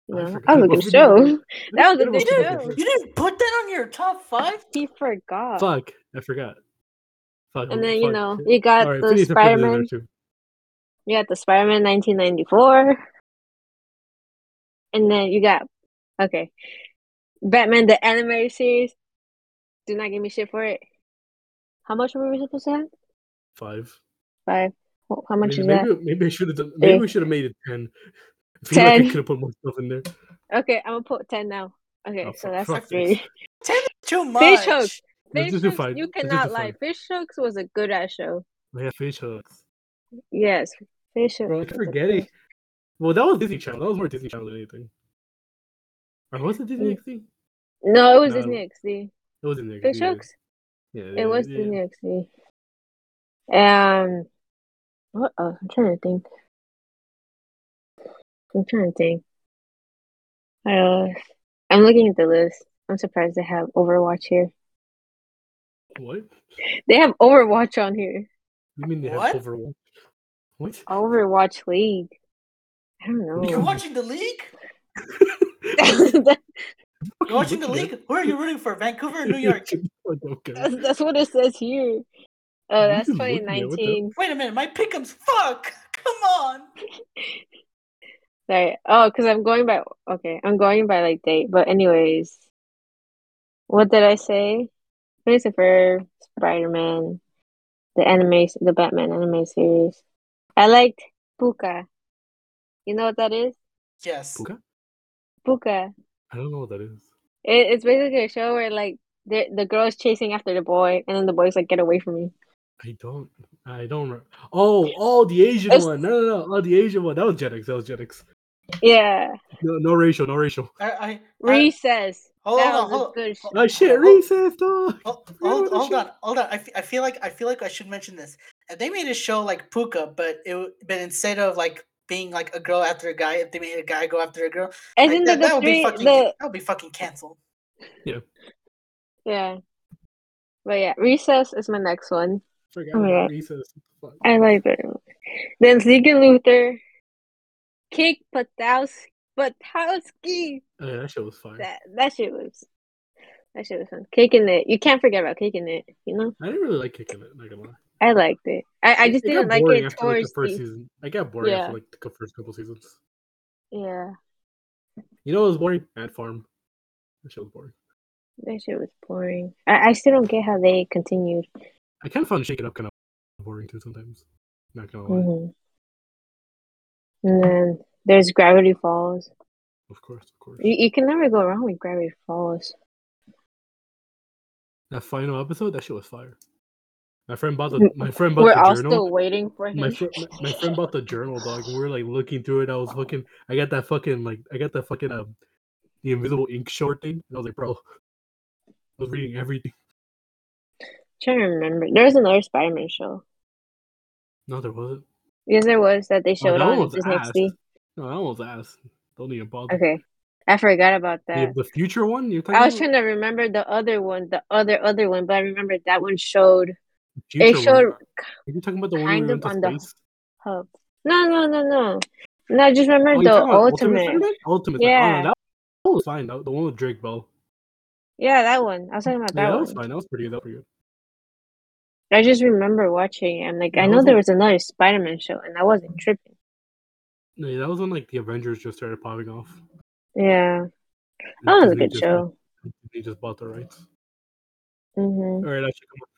You oh, I know, forgot that was a about good show. That was a good about Phineas and show. You didn't put that on your top five? He forgot. Fuck, I forgot. Fuck. And then you know you got All right, the Phineas and Ferb is in there Spider-Man. too. You got the Spider-Man 1994, and then you got okay, Batman the animated series. Do not give me shit for it. How much were we supposed to have? Five. Five. Wh- How much maybe, is that? maybe, maybe I should have done. Maybe Three. we should have made it ten. I feel like I 10. could have put more stuff in there. Okay, I'm gonna put ten now. Okay, Oh, so that's fuck three. Ten is too much. Fish hooks. Let's Fish just hooks. five. You cannot lie. five. Fish hooks was a good ass show. Yeah, fish hooks. Yes, fish. Bro, I was keep a good forgetting. Well, that was Disney Channel. That was more Disney Channel than anything. Or was it Disney Mm. XD? No, it was No, Disney XD. It was Disney XD. Fish yeah. hooks. Yeah, It yeah, was yeah. Disney XD. Um, what else? I'm trying to think. I'm trying to think. What else? I'm looking at the list. I'm surprised they have Overwatch here. What? They have Overwatch on here. You mean they What? have Overwatch? What? Overwatch League. I don't know. You're watching the league? You're watching the league? Who are you rooting for? Vancouver or New York? Oh, okay. that's what it says here. Oh, that's are you looking at? What the- 2019. Wait a minute, my pickums. Fuck! Come on. Sorry. Oh, because I'm going by. Okay, I'm going by like date. But anyways, what did I say? Christopher, Spider Man, the anime, the Batman anime series. I liked Pucca. You know what that is? Yes. Pucca? Pucca. I don't know what that is. It, it's basically a show where like the the girl is chasing after the boy, and then the boy's like, "Get away from me." I don't. I don't. re- Oh, oh, the Asian It's- one. No, no, no. Oh, the Asian one. That was Jetix. That was Jetix. Yeah, No, no racial. No racial. I, I, I, Recess. hold that on, was hold a on. good show. Oh shit, recess, dog. Hold, hold, hold on, hold on. I, I feel like I feel like I should mention this. If they made a show like Pucca, but it w- but instead of like being like a girl after a guy, if they made a guy go after a girl, And like, then that, the, that would be three, fucking the that would be fucking canceled. yeah. Yeah. But yeah, recess is my next one. Forgot Oh, about yeah. recess. I like it. Then Zeke and Luther, Kick Buttowski. Buttowski. Oh, yeah, that shit was fire. That that shit was that shit was fun. Kicking it. You can't forget about kicking it. You know, I didn't really like kicking it. Not gonna lie. I liked it. I, I just it didn't like it after like, the first season. I got boring Yeah. after like the first couple seasons. yeah. You know what was boring? Ant Farm. That shit was boring. That shit was boring. I, I still don't get how they continued. I kind of found Shake It Up kind of boring too sometimes. Not gonna lie. hmm And then there's Gravity Falls. Of course, of course. You, you can never go wrong with Gravity Falls. That final episode, that shit was fire. My friend bought the my friend bought We're the all journal. still waiting for him. my, fr- my, friend bought the journal, dog. We were like looking through it. I was fucking. I got that fucking like. I got that fucking um, the invisible ink short thing. And I was like, bro, I was reading everything. trying to remember. There was another Spider-Man show. No, there wasn't. Yes, there was that they Oh, showed that on Disney. No, that one was ass. Don't even bother. Okay, I forgot about The, that. the future one you're talking I was about? trying to remember the other one, the other other one, but I remember that one showed. Future It one. showed Are you talking about the one kind of on the- hub. No, no, no, no. No, I just remember Oh, the ultimate. Ultimate. Yeah. Oh, that, that was fine. That, the one with Drake Bell. Yeah, that one. I was talking about that, Yeah, that one. was fine. That was pretty good. That was pretty good. I just remember watching. I'm like, Yeah, I know was there one- was another Spider-Man show, and I wasn't tripping. No, yeah, that was when like the Avengers just started popping off. Yeah, that was a good just- show. Disney just bought the rights. hmm All right, actually, come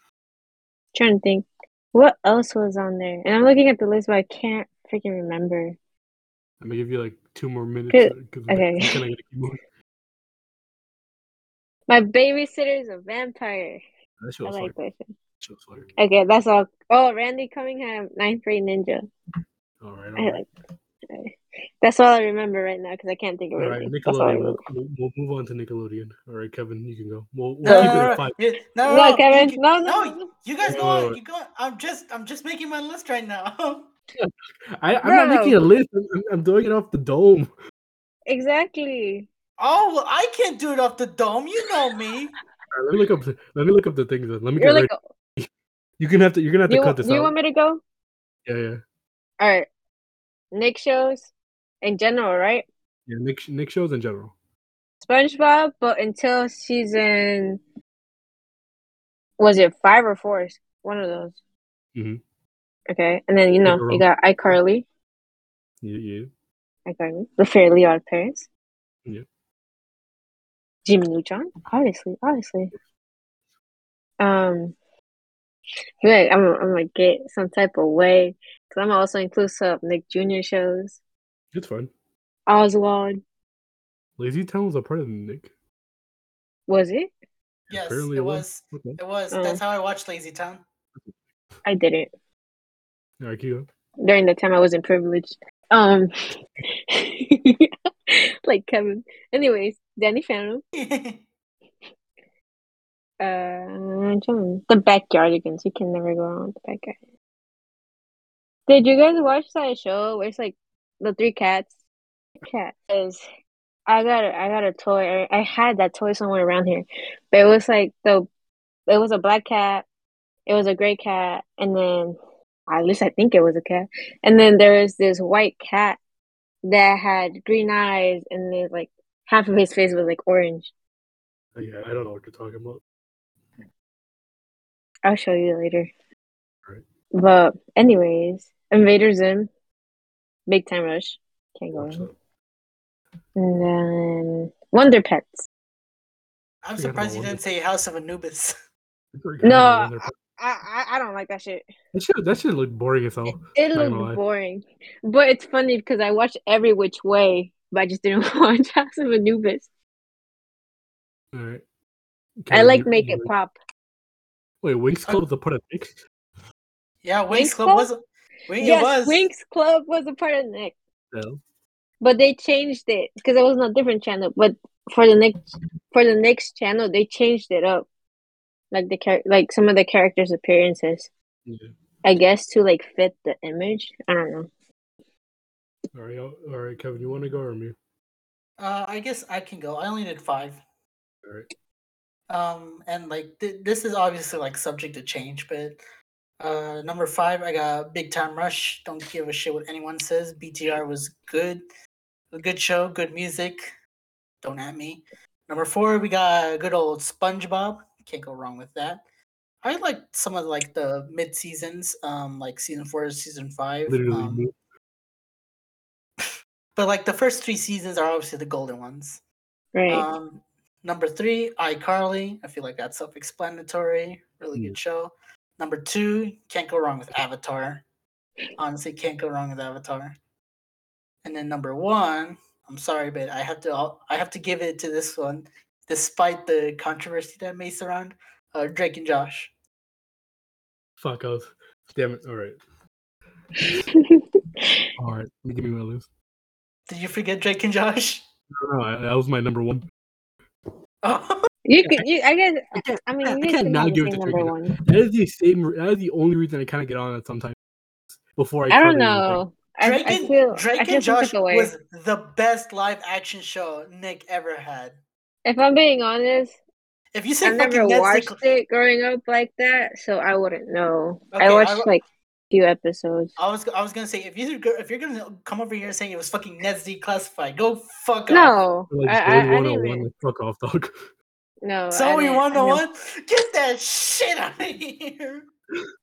Trying to think, what else was on there? And I'm looking at the list, but I can't freaking remember. I'm gonna give you like two more minutes. Uh, 'cause Okay. of gotta keep. My babysitter's a vampire. That shit I was like that. Show. That. Okay, that's all. Oh, Randy Cunningham, Ninth Grade Ninja. All right, I all right. like. That's all I remember right now because I can't think of All right, anything. That's Nickelodeon. We'll, we'll, we'll move on to Nickelodeon. All right, Kevin, you can go. We'll, we'll No, keep it no, at five. you- no, No, no, Kevin. you- No, no, no, no. you guys go wait, on. You go. on. I'm just, I'm just making my list right now. I, I'm not making a list. I'm, I'm- I'm doing it off the dome. Exactly. oh, well, I can't do it off the dome. You know me. All right, let me look up. The, let me look up the things. Then. Let me You're get like, ready. You can have to. You're gonna have to you, cut this do you out. want me to go? Yeah, yeah, All right. Nick shows in general, right? yeah. Nick, Nick shows in general. SpongeBob, but until season was it five or four? One of those. Mhm. Okay, and then you know you got iCarly, Yeah, yeah. iCarly, The Fairly Odd Parents. Yeah. Jimmy Neutron, obviously, obviously. Um, like I'm, I'm gonna get some type of way because I'm also inclusive of Nick Jr. shows, It's fine. Oswald. Lazy Town was a part of Nick. Was it? Yes, Apparently it was. Okay. It was. Oh. That's how I watched Lazy Town. I didn't. All right, keep during the time I wasn't privileged. Um, like Kevin. Anyways, Danny Phantom, uh, John- the Backyardigans. You can never go wrong with the Backyard. Did you guys watch that show where it's like the three cats? Cat is. I got a, I got a toy. I, I had that toy somewhere around here, but it was like the, it was a black cat, it was a gray cat, and then at least I think it was a cat. And then there was this white cat that had green eyes, and then like half of his face was like orange. Uh, Yeah, I don't know what you're talking about. I'll show you later. Alright. But anyways, Invader Zim, Big Time Rush, can't go wrong. And then Wonder Pets. I'm surprised you didn't say House of Anubis. It's pretty good. No, I don't. I, I I don't like that shit. That shit, that shit looked boring as hell. It Not looked boring, but it's funny because I watched every which way, but I just didn't watch House of Anubis. All right. I like you- Make you- It Pop. Wait, Winx uh, Club was a part of Nick. Yeah, Wings Winx Club Club? was. Wing, yes, it was. Winx Club was a part of Nick, No. but they changed it because it was on a different channel. But for the next for the next channel, they changed it up, like the char- like some of the characters' appearances. Yeah. I guess to like fit the image. I don't know. All right, all all right, Kevin, you want to go or me? Uh, I guess I can go. I only did five. All right. Um, and like th- this is obviously like subject to change, but uh, number five, I got Big Time Rush. Don't give a shit what anyone says. BTR was good, a good show, good music. Don't at me. Number four, we got good old SpongeBob. Can't go wrong with that. I like some of like the mid seasons, um, like season four, season five. Literally, um, but like the first three seasons are obviously the golden ones. Right. Um, number three, iCarly. I feel like that's self-explanatory. Really Yeah. good show. Number two, can't go wrong with Avatar. Honestly, can't go wrong with Avatar. And then number one, I'm sorry, but I have to I'll- have to give it to this one, despite the controversy that may surround uh, Drake and Josh. Fuck off. Damn it. All right. All right. Let me give me my list. Did you forget Drake and Josh? No, no, that was my number one. Oh, you could. You. I guess. I I mean, I you guys can't can now give it to number and one. That is the same. That is the only reason I kind of get on it sometimes. Before I. I don't know. I, Drake I and feel. Drake I feel and Josh type of way. was the best live action show Nick ever had. If I'm being honest, If you say I fucking never Netflix, watched it growing up like that, so I wouldn't know. Okay, I I watched wa- like few episodes. I was I was gonna say if you if you're gonna come over here saying it was fucking Ned's declassified, go fuck off. No, Like I, I, I didn't oh like, fuck off, dog. no. I Zoe didn't- I one didn't- oh one, get that shit out of here.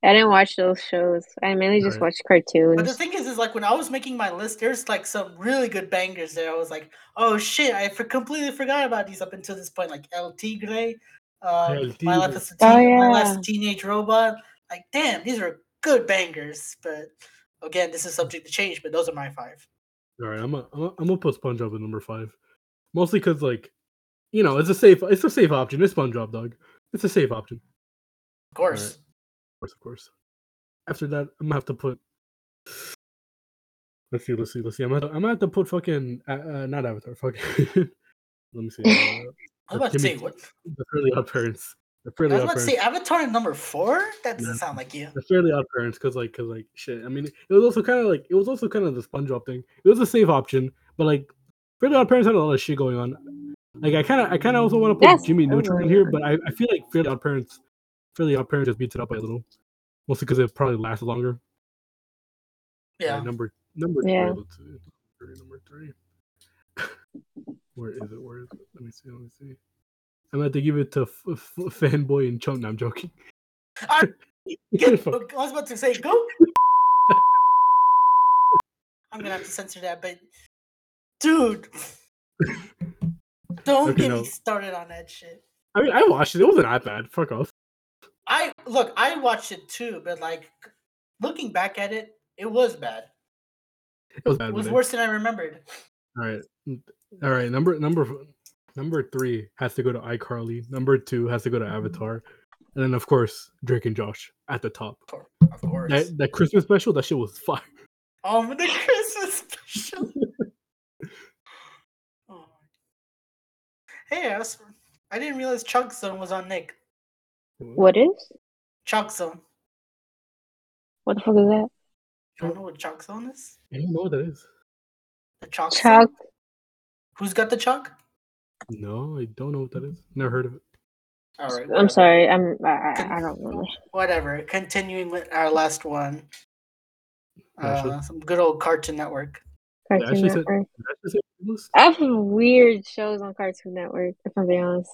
I didn't watch those shows. I mainly just Alright. watched cartoons. But the thing is, is like when I was making my list, there's like some really good bangers there. I was like, oh shit, I for- completely forgot about these up until this point, like El Tigre, uh, El My Life Tigre. as a Oh, Teen, My yeah. Last Teenage Robot. Like, damn, these are good bangers. But again, this is subject to change. But those are my five. All right, I'm a, I'm a, I'm gonna put SpongeBob at number five, mostly because like, you know, it's a safe it's a safe option. It's SpongeBob, dog. It's a safe option. Of course. Of course, of course. After that, I'm gonna have to put. Let's see, let's see, let's see. I'm gonna, I'm gonna have to put fucking uh, uh, not Avatar. Fucking. Let me see. Uh, I was about to say Timmy- what? the Fairly Odd Parents. The Fairly I Fairly was Odd about to Parents. say Avatar number four. That doesn't No. sound like you. The Fairly Odd Parents, because like, cause like, shit. I mean, it was also kind of like, it was also kind of the SpongeBob thing. It was a safe option, but like, Fairly Odd Parents had a lot of shit going on. Like, I kind of, I kind of also want to put Yes, Jimmy I Neutron in here, but I, I feel like Fairly Odd Parents, Fairly Odd Parents just beats it up by a little, mostly because it probably lasts longer. Yeah. Alright, number number Yeah. three. Let's see. Three, number three. Where is it? Where is it? Let me see. Let me see. I'm going to give it to f- f- fanboy and chunk. No, I'm joking. I, uh, get, I was about to say go. I'm gonna have to censor that, but dude, don't Okay, get no. me started on that shit. I mean, I watched it. It wasn't that bad. Fuck off. I look, I watched it too, but like looking back at it, it was bad. It was bad. It was worse than I remembered. All right. All right. Number number number three has to go to iCarly. Number two has to go to mm-hmm. Avatar, and then of course Drake and Josh at the top. Of course. That that Christmas special, that shit was fire. Oh, the Christmas special. Hey, I, was, I didn't realize Chalk Zone was on Nick. what is? Chalk Zone. What the fuck is that? You don't know what Chalk Zone is? I don't know what that is. The Chalk Chalk. Zone? Who's got the chalk? No, I don't know what that is. Never heard of it. All right. I'm sorry. I'm. I, I, I don't know. Whatever. Continuing with our last one. Uh, some good old Cartoon Network. Cartoon actually Network. Did I say I have some weird shows on Cartoon Network. If I'm being honest.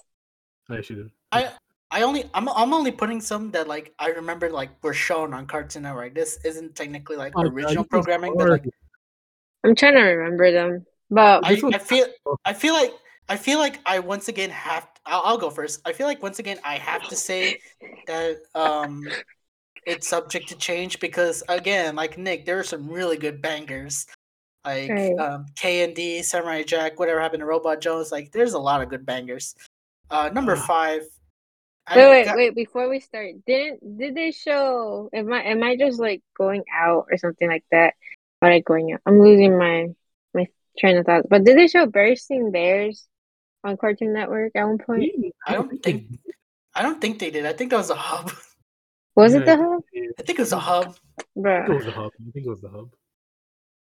I actually did. I I only I'm I'm only putting some that like I remember like were shown on Cartoon Network. This isn't technically like Oh, original this is programming, but like. I'm trying to remember them, but I, I feel tough. I feel like I feel like I once again have I'll, I'll go first. I feel like once again I have to say that um it's subject to change because again, like Nick, there are some really good bangers. Like Right. um, K and D, Samurai Jack, whatever happened to Robot Jones. Like there's a lot of good bangers. Uh, number Ah. five. I wait, wait, got- wait. Before we start, didn't did they show? Am I am I just like going out or something like that? Or like going out? I'm losing my my train of thought. But did they show Bursting Bears on Cartoon Network at one point? I don't think I don't think they did. I think that was a hub. Was Yeah, it the hub, I think it was a hub. I think it was the hub. I think it was the hub.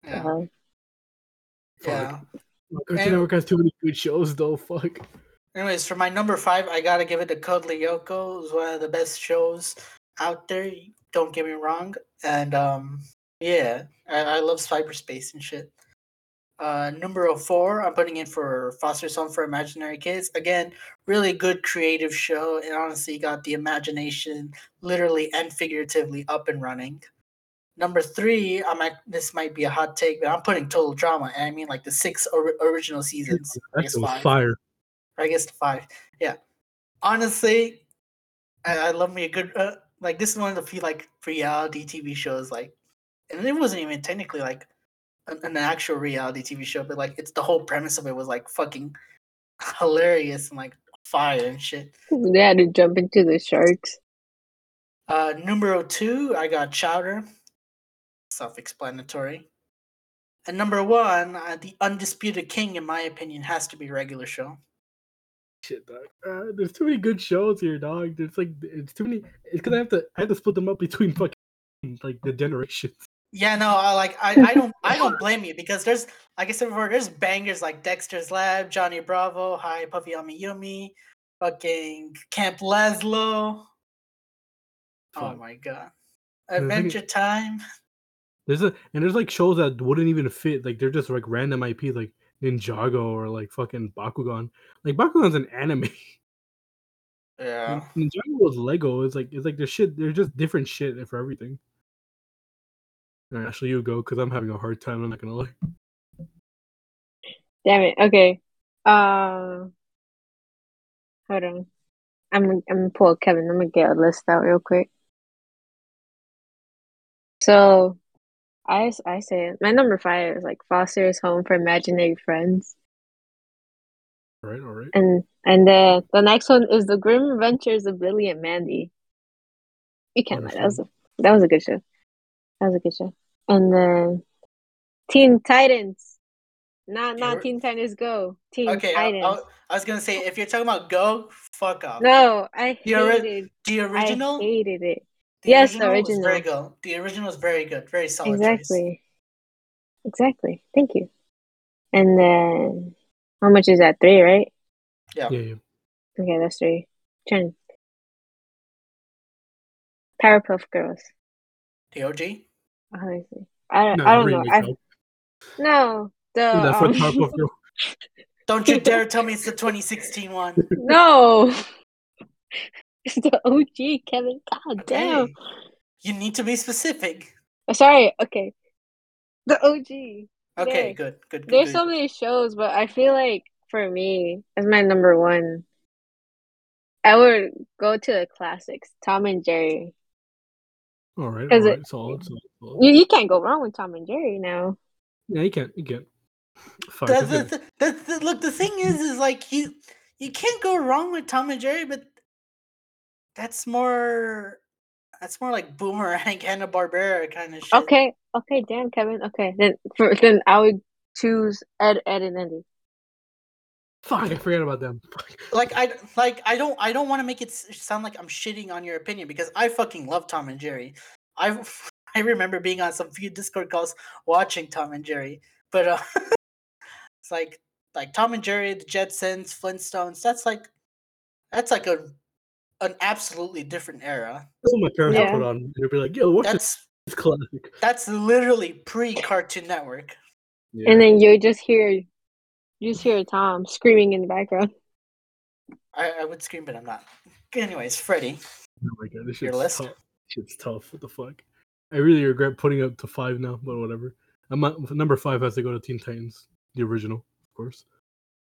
Yeah. Uh-huh. Yeah. Cartoon And- Network has too many good shows, though. Fuck. Anyways, for my number five, I gotta give it to Code Lyoko. It was one of the best shows out there. Don't get me wrong. And um, yeah, I, I love cyberspace and shit. Uh, number four, I'm putting in for Foster's Home for Imaginary Kids. Again, really good creative show. It honestly got the imagination, literally and figuratively, up and running. Number three, I might this might be a hot take, but I'm putting Total Drama, and I mean like the six or- original seasons. I That guess shit was five. fire. I guess five. Yeah. Honestly, I, I love me a good uh, like this is one of the few like reality TV shows like, and it wasn't even technically like an, an actual reality TV show, but like it's the whole premise of it was like fucking hilarious and like fire and shit. They had to jump into the sharks. Uh, numero two, I got Chowder. Self-explanatory. And number one, uh, the undisputed king, in my opinion, has to be regular show. Shit, dog. Uh, there's too many good shows here, dog. There's like it's too many. It's because I have to I have to split them up between fucking like the generations. Yeah, no, I like I, I don't I don't blame you because there's like I said before, there's bangers like Dexter's Lab, Johnny Bravo, Hi Puffy Yumi Yumi, fucking Camp Lazlo. Oh my god. Adventure Time. There's a and there's like shows that wouldn't even fit. Like they're just like random IPs, like Ninjago or like fucking Bakugan. Like Bakugan's an anime. Yeah. Ninjago was Lego. It's like it's like there's shit. There's just different shit for everything. All right, Ashley, you go because I'm having a hard time. I'm not gonna lie. Damn it. Okay. Um. Hold on. I'm I'm gonna pull Kevin. I'm gonna get a list out real quick. So, I I say it. My number five is like Foster's Home for Imaginary Friends, All right, all right. and and then the next one is The Grim Adventures of Billy and Mandy. You can't lie. That was a that was a good show. That was a good show. And then Teen Titans. Not not Teen Titans Go. Teen Okay, I, Titans. I, I was gonna say if you're talking about Go, fuck off. No, I The ori- hated. The original. I hated it. The yes, the original was very good. The original was very good. Very solid. choice. Exactly. Exactly. Thank you. And then, how much is that? Three, right? Yeah. Yeah, yeah. Okay, that's three. Ten. Powerpuff Girls. The OG. Obviously, I don't. No, I don't remake, know. I no. no the That's what um, Powerpuff Girl. Don't you dare tell me it's the 2016 one. no. It's the OG, Kevin. God damn. Okay. You need to be specific. Oh, Sorry. Okay. The OG. Okay, There. good, good, good. There's good. so many shows, but I feel like for me, as my number one, I would go to the classics, Tom and Jerry. All right, all Is it- right. Solid, solid, solid. You you can't go wrong with Tom and Jerry now. Yeah, you can't. You can't. Fuck. The, it's the, the, the, the- look, the thing is, is like you, you can't go wrong with Tom and Jerry, but that's more, that's more like Boomerang, Hanna-Barbera kind of shit. Okay, okay, damn, Kevin. Okay, then for then I would choose Ed, Ed, and Eddy. Fuck, I forgot about them. Like I, like I don't, I don't want to make it sound like I'm shitting on your opinion because I fucking love Tom and Jerry. I, I remember being on some few Discord calls watching Tom and Jerry, but uh, it's like, like Tom and Jerry, the Jetsons, Flintstones. That's like, that's like a, an absolutely different era. That's what my parents Yeah. would put on. They'd be like, "Yo, watch That's this classic." that's literally pre Cartoon Network. Yeah. And then you just hear, you just hear Tom screaming in the background. I, I would scream, but I'm not. Anyways, Fredy. oh my god, this Your shit's list? tough. Shit's tough. What the fuck? I really regret putting it up to five now, but whatever. I'm at, number five has to go to Teen Titans, the original, of course.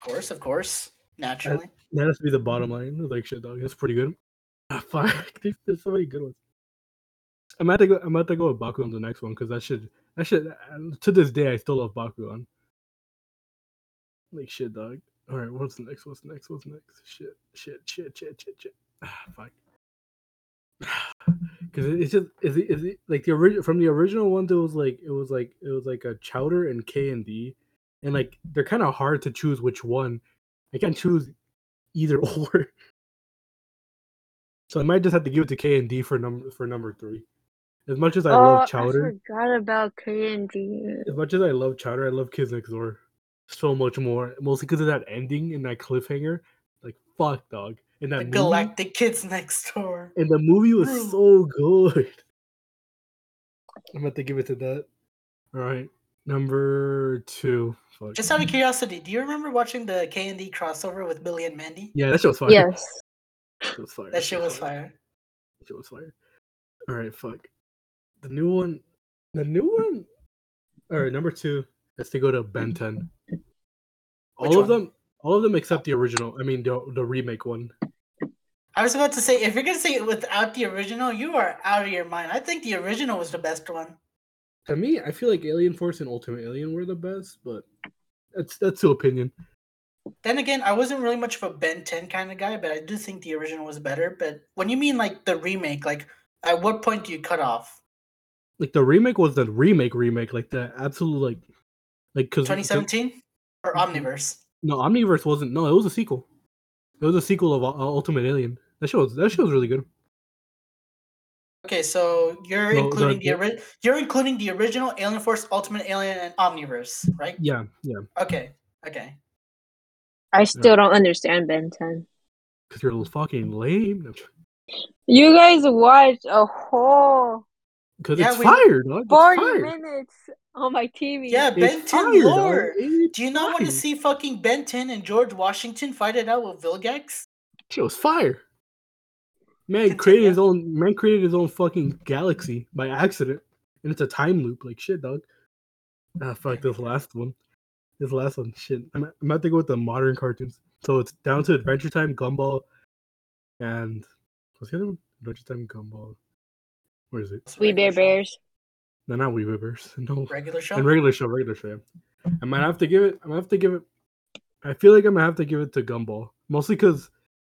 Of course, of course, naturally. That has to be the bottom line. Like shit, dog. That's pretty good. Ah, fuck. There's, so many good ones. I'm about to go. I'm about to go with Bakugan the next one because that should that should to this day I still love Bakugan. Like shit, dog. All right, what's next? What's next? What's next? Shit, shit, shit, shit, shit, shit. Ah, fuck. Because it's just is it, is it like the original from the original ones? It was like it was like it was like a Chowder and K and D, and like they're kind of hard to choose which one. I can't choose either or. So I might just have to give it to K and D for number for number three. As much as I oh, love Chowder, I forgot about K and D. as much as I love Chowder, I love Kids Next Door so much more. Mostly because of that ending and that cliffhanger. Like fuck, dog. And that The movie, Galactic Kids Next Door. and the movie was so good. I'm about to give it to that. All right, number two. Fuck. Just out of curiosity, do you remember watching the K and D crossover with Billy and Mandy? yeah, that shit was fire. Yes. that shit was fire. That shit was fire. That shit was fire. All right, fuck. The new one. The new one. All right, number two. Let's to go to Ben 10. All Which of one? them. All of them except the original. I mean, the the remake one. I was about to say, if you're gonna say it without the original, you are out of your mind. I think the original was the best one. To me, I feel like Alien Force and Ultimate Alien were the best, but that's that's to opinion. Then again, I wasn't really much of a Ben 10 kind of guy, but I do think the original was better. But when you mean like the remake, like at what point do you cut off? Like the remake was the remake remake, like the absolute like like because 2017 or Mhm. Omniverse? no Omniverse wasn't no, it was a sequel. It was a sequel of uh, Ultimate Alien. That show was that show was really good. Okay, so you're No, including the, ori- you're including the original Alien Force, Ultimate Alien, and Omniverse, right? Yeah, yeah. Okay, okay. I still don't understand Ben 10. Because you're fucking lame. You guys watched a whole Because Yeah, it's we- fire, dog. It's 40 fire. minutes on my TV. Yeah, It's Ben 10 fire, dog. lore. Do you not want to see fucking Ben 10 and George Washington fight it out with Vilgax? Shit was fire. Man Continue. created his own man created his own fucking galaxy by accident. And it's a time loop, like shit, dog. Ah fuck this last one. This last one, shit. I'm, I'm about to go with the modern cartoons. So it's down to Adventure Time, Gumball, and what's the other one? Adventure Time, Gumball. Where is it? We Bare Bears. No, not Wee Bears. No. Regular show? And regular show, regular show. yeah. I might have to give it. I might have to give it. I feel like I'm gonna have to give it to Gumball, mostly because,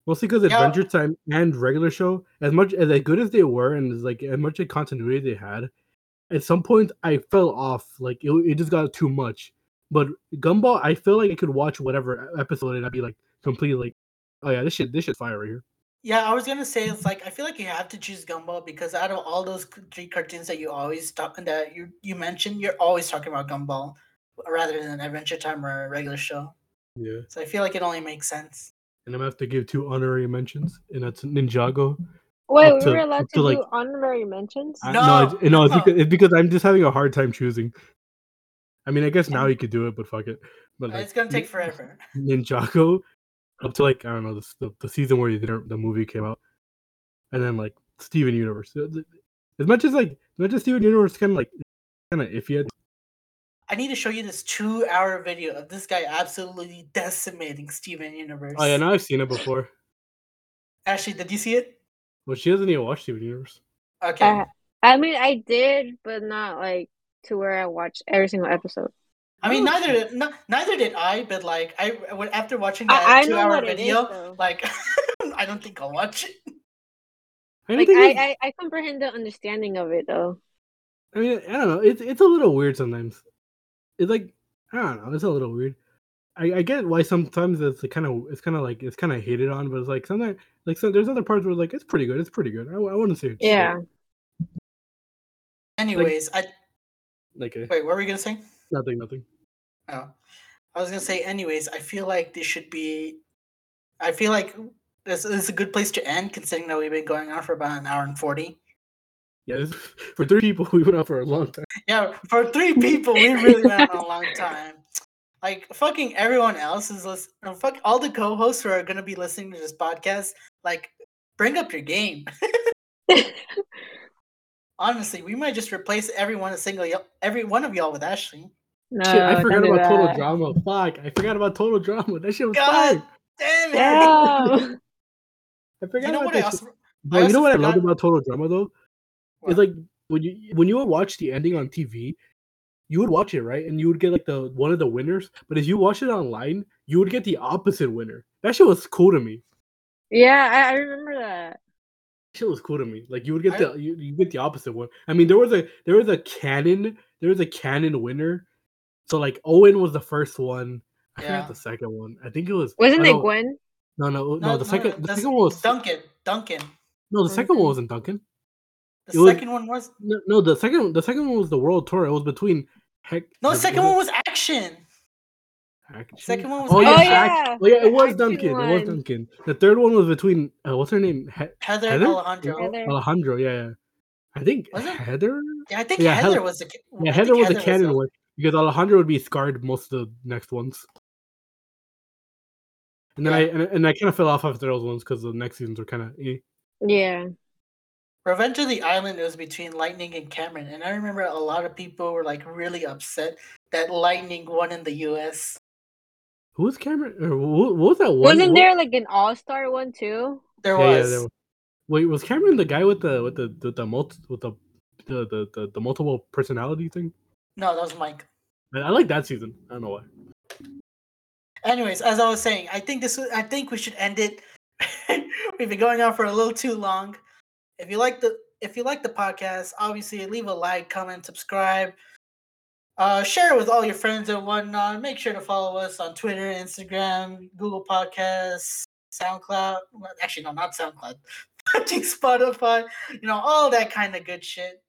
mostly because. Adventure Time and regular show, as much as good as they were, and as like as much a continuity they had, at some point I fell off. Like it, it just got too much. But Gumball, I feel like I could watch whatever episode and I'd be like completely like, oh yeah, this shit, this shit's fire right here. Yeah, I was gonna say it's like I feel like you have to choose Gumball because out of all those three cartoons that you always talk that you you mentioned, you're always talking about Gumball rather than Adventure Time or regular show. Yeah. So I feel like it only makes sense. And I'm gonna have to give two honorary mentions, and that's Ninjago. Wait, Up we to- were allowed up to, to, like- do honorary mentions? I- No, no, it's, no, it's, because, it's because I'm just having a hard time choosing. I mean, I guess now you could do it, but fuck it. But like, it's gonna take forever. Ninjago up to like I don't know the the, the season where the, the movie came out, and then like Steven Universe. As much as like as much as Steven Universe kind of like kind of iffy. At- I need to show you this two-hour video of this guy absolutely decimating Steven Universe. Oh yeah, no, I've seen it before. Ashley, did you see it? Well, she doesn't even watch Steven Universe. Okay. Uh, I mean, I did, but not like to where I watched every single episode. I mean, neither did- no, neither did I. But like, I when- after watching that I, I two-hour what it is, video, though. like, I don't think I'll watch it. I don't Like, think I, I, I comprehend the understanding of it, though. I mean, I don't know. It's it's a little weird sometimes. It's like I don't know. It's a little weird. I, I get why sometimes it's kind of it's kind of like it's kind of hated on, but it's like sometimes like so there's other parts where like it's pretty good. It's pretty good. I, I wouldn't say it's shit. Yeah. Anyways, I Like uh, wait. What were we gonna say? nothing, nothing. Oh, I was gonna say. Anyways, I feel like this should be. I feel like this, this is a good place to end, considering that we've been going on for about an hour and forty. Yeah, for three people, we went out for a long time. Yeah, for three people, we really went on a long time. Like fucking everyone else is listening. Fuck all the co-hosts who are gonna be listening to this podcast. Like, bring up your game. Honestly, we might just replace every one a single y'all, every one of y'all with Ashley. no, Shit, I forgot don't about total drama. Fuck, I forgot about total drama. That shit was God fire. Damn it! Damn. I forgot You know about what I that also? shit. Bro, you also know what I loved forgot- about total drama though? What? It's like when you when you would watch the ending on TV, you would watch it right, and you would get like the one of the winners. But if you watch it online, you would get the opposite winner. That shit was cool to me. Yeah, I, I remember that. Shit was cool to me. Like you would get I- the you, you get the opposite one. I mean, there was a there was a canon there was a canon winner. So like Owen was the first one. I Yeah. forgot the second one. I think it was Wasn't it Gwen? No, no, no. the second the second one was Duncan. Duncan. no. The second one wasn't Duncan. The It was- second one was No, no, the second the second one was the world tour. It was between heck. no. The second one was action. Action? second one was Oh yeah, Oh, Act- yeah, oh yeah, it was action Duncan. It was. Duncan. The third one was between uh, what's her name? He- Heather, Heather? Alejandro. Heather. Alejandro. Yeah, yeah. I think Was it? Heather. Yeah, I think Yeah, Heather Heather- was the. Yeah, Heather think was the canon the- one because Alejandro would be scarred most of the next ones. And then Yeah. I and, and I kind of fell off after those ones because the next seasons were kind of. Eh. Yeah. Revenge of the Island was between Lightning and Cameron, and I remember a lot of people were like really upset that Lightning won in the U.S. Who was Cameron? Or what, what was that one? Wasn't there like an all star one too? There Yeah, yeah, was. there was. Wait, was Cameron the guy with the with the the, the multi, with the the, the the the multiple personality thing? No, that was Mike. I, I like that season. I don't know why. Anyways, as I was saying, I think this. I think we should end it. We've been going on for a little too long. If you like the if you like the podcast, obviously leave a like, comment, subscribe. Uh, share it with all your friends and whatnot. Make sure to follow us on Twitter, Instagram, Google Podcasts, SoundCloud. Well, actually, no, not SoundCloud. Fucking Spotify. You know, all that kind of good shit.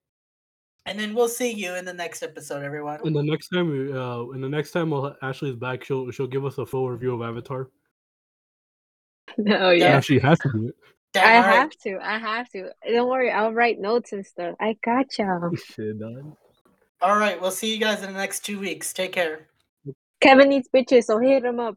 And then we'll see you in the next episode, everyone. And the next time we uh and the next time we'll, Ashley is back, she'll she'll give us a full review of Avatar. Oh Yeah. yeah. Ashley has to do it. Damn, I all right. have to. I have to. Don't worry. I'll write notes and stuff. I gotcha. Shit, dog. All right, we'll see you guys in the next two weeks. Take care. Kevin needs bitches, so hit him up.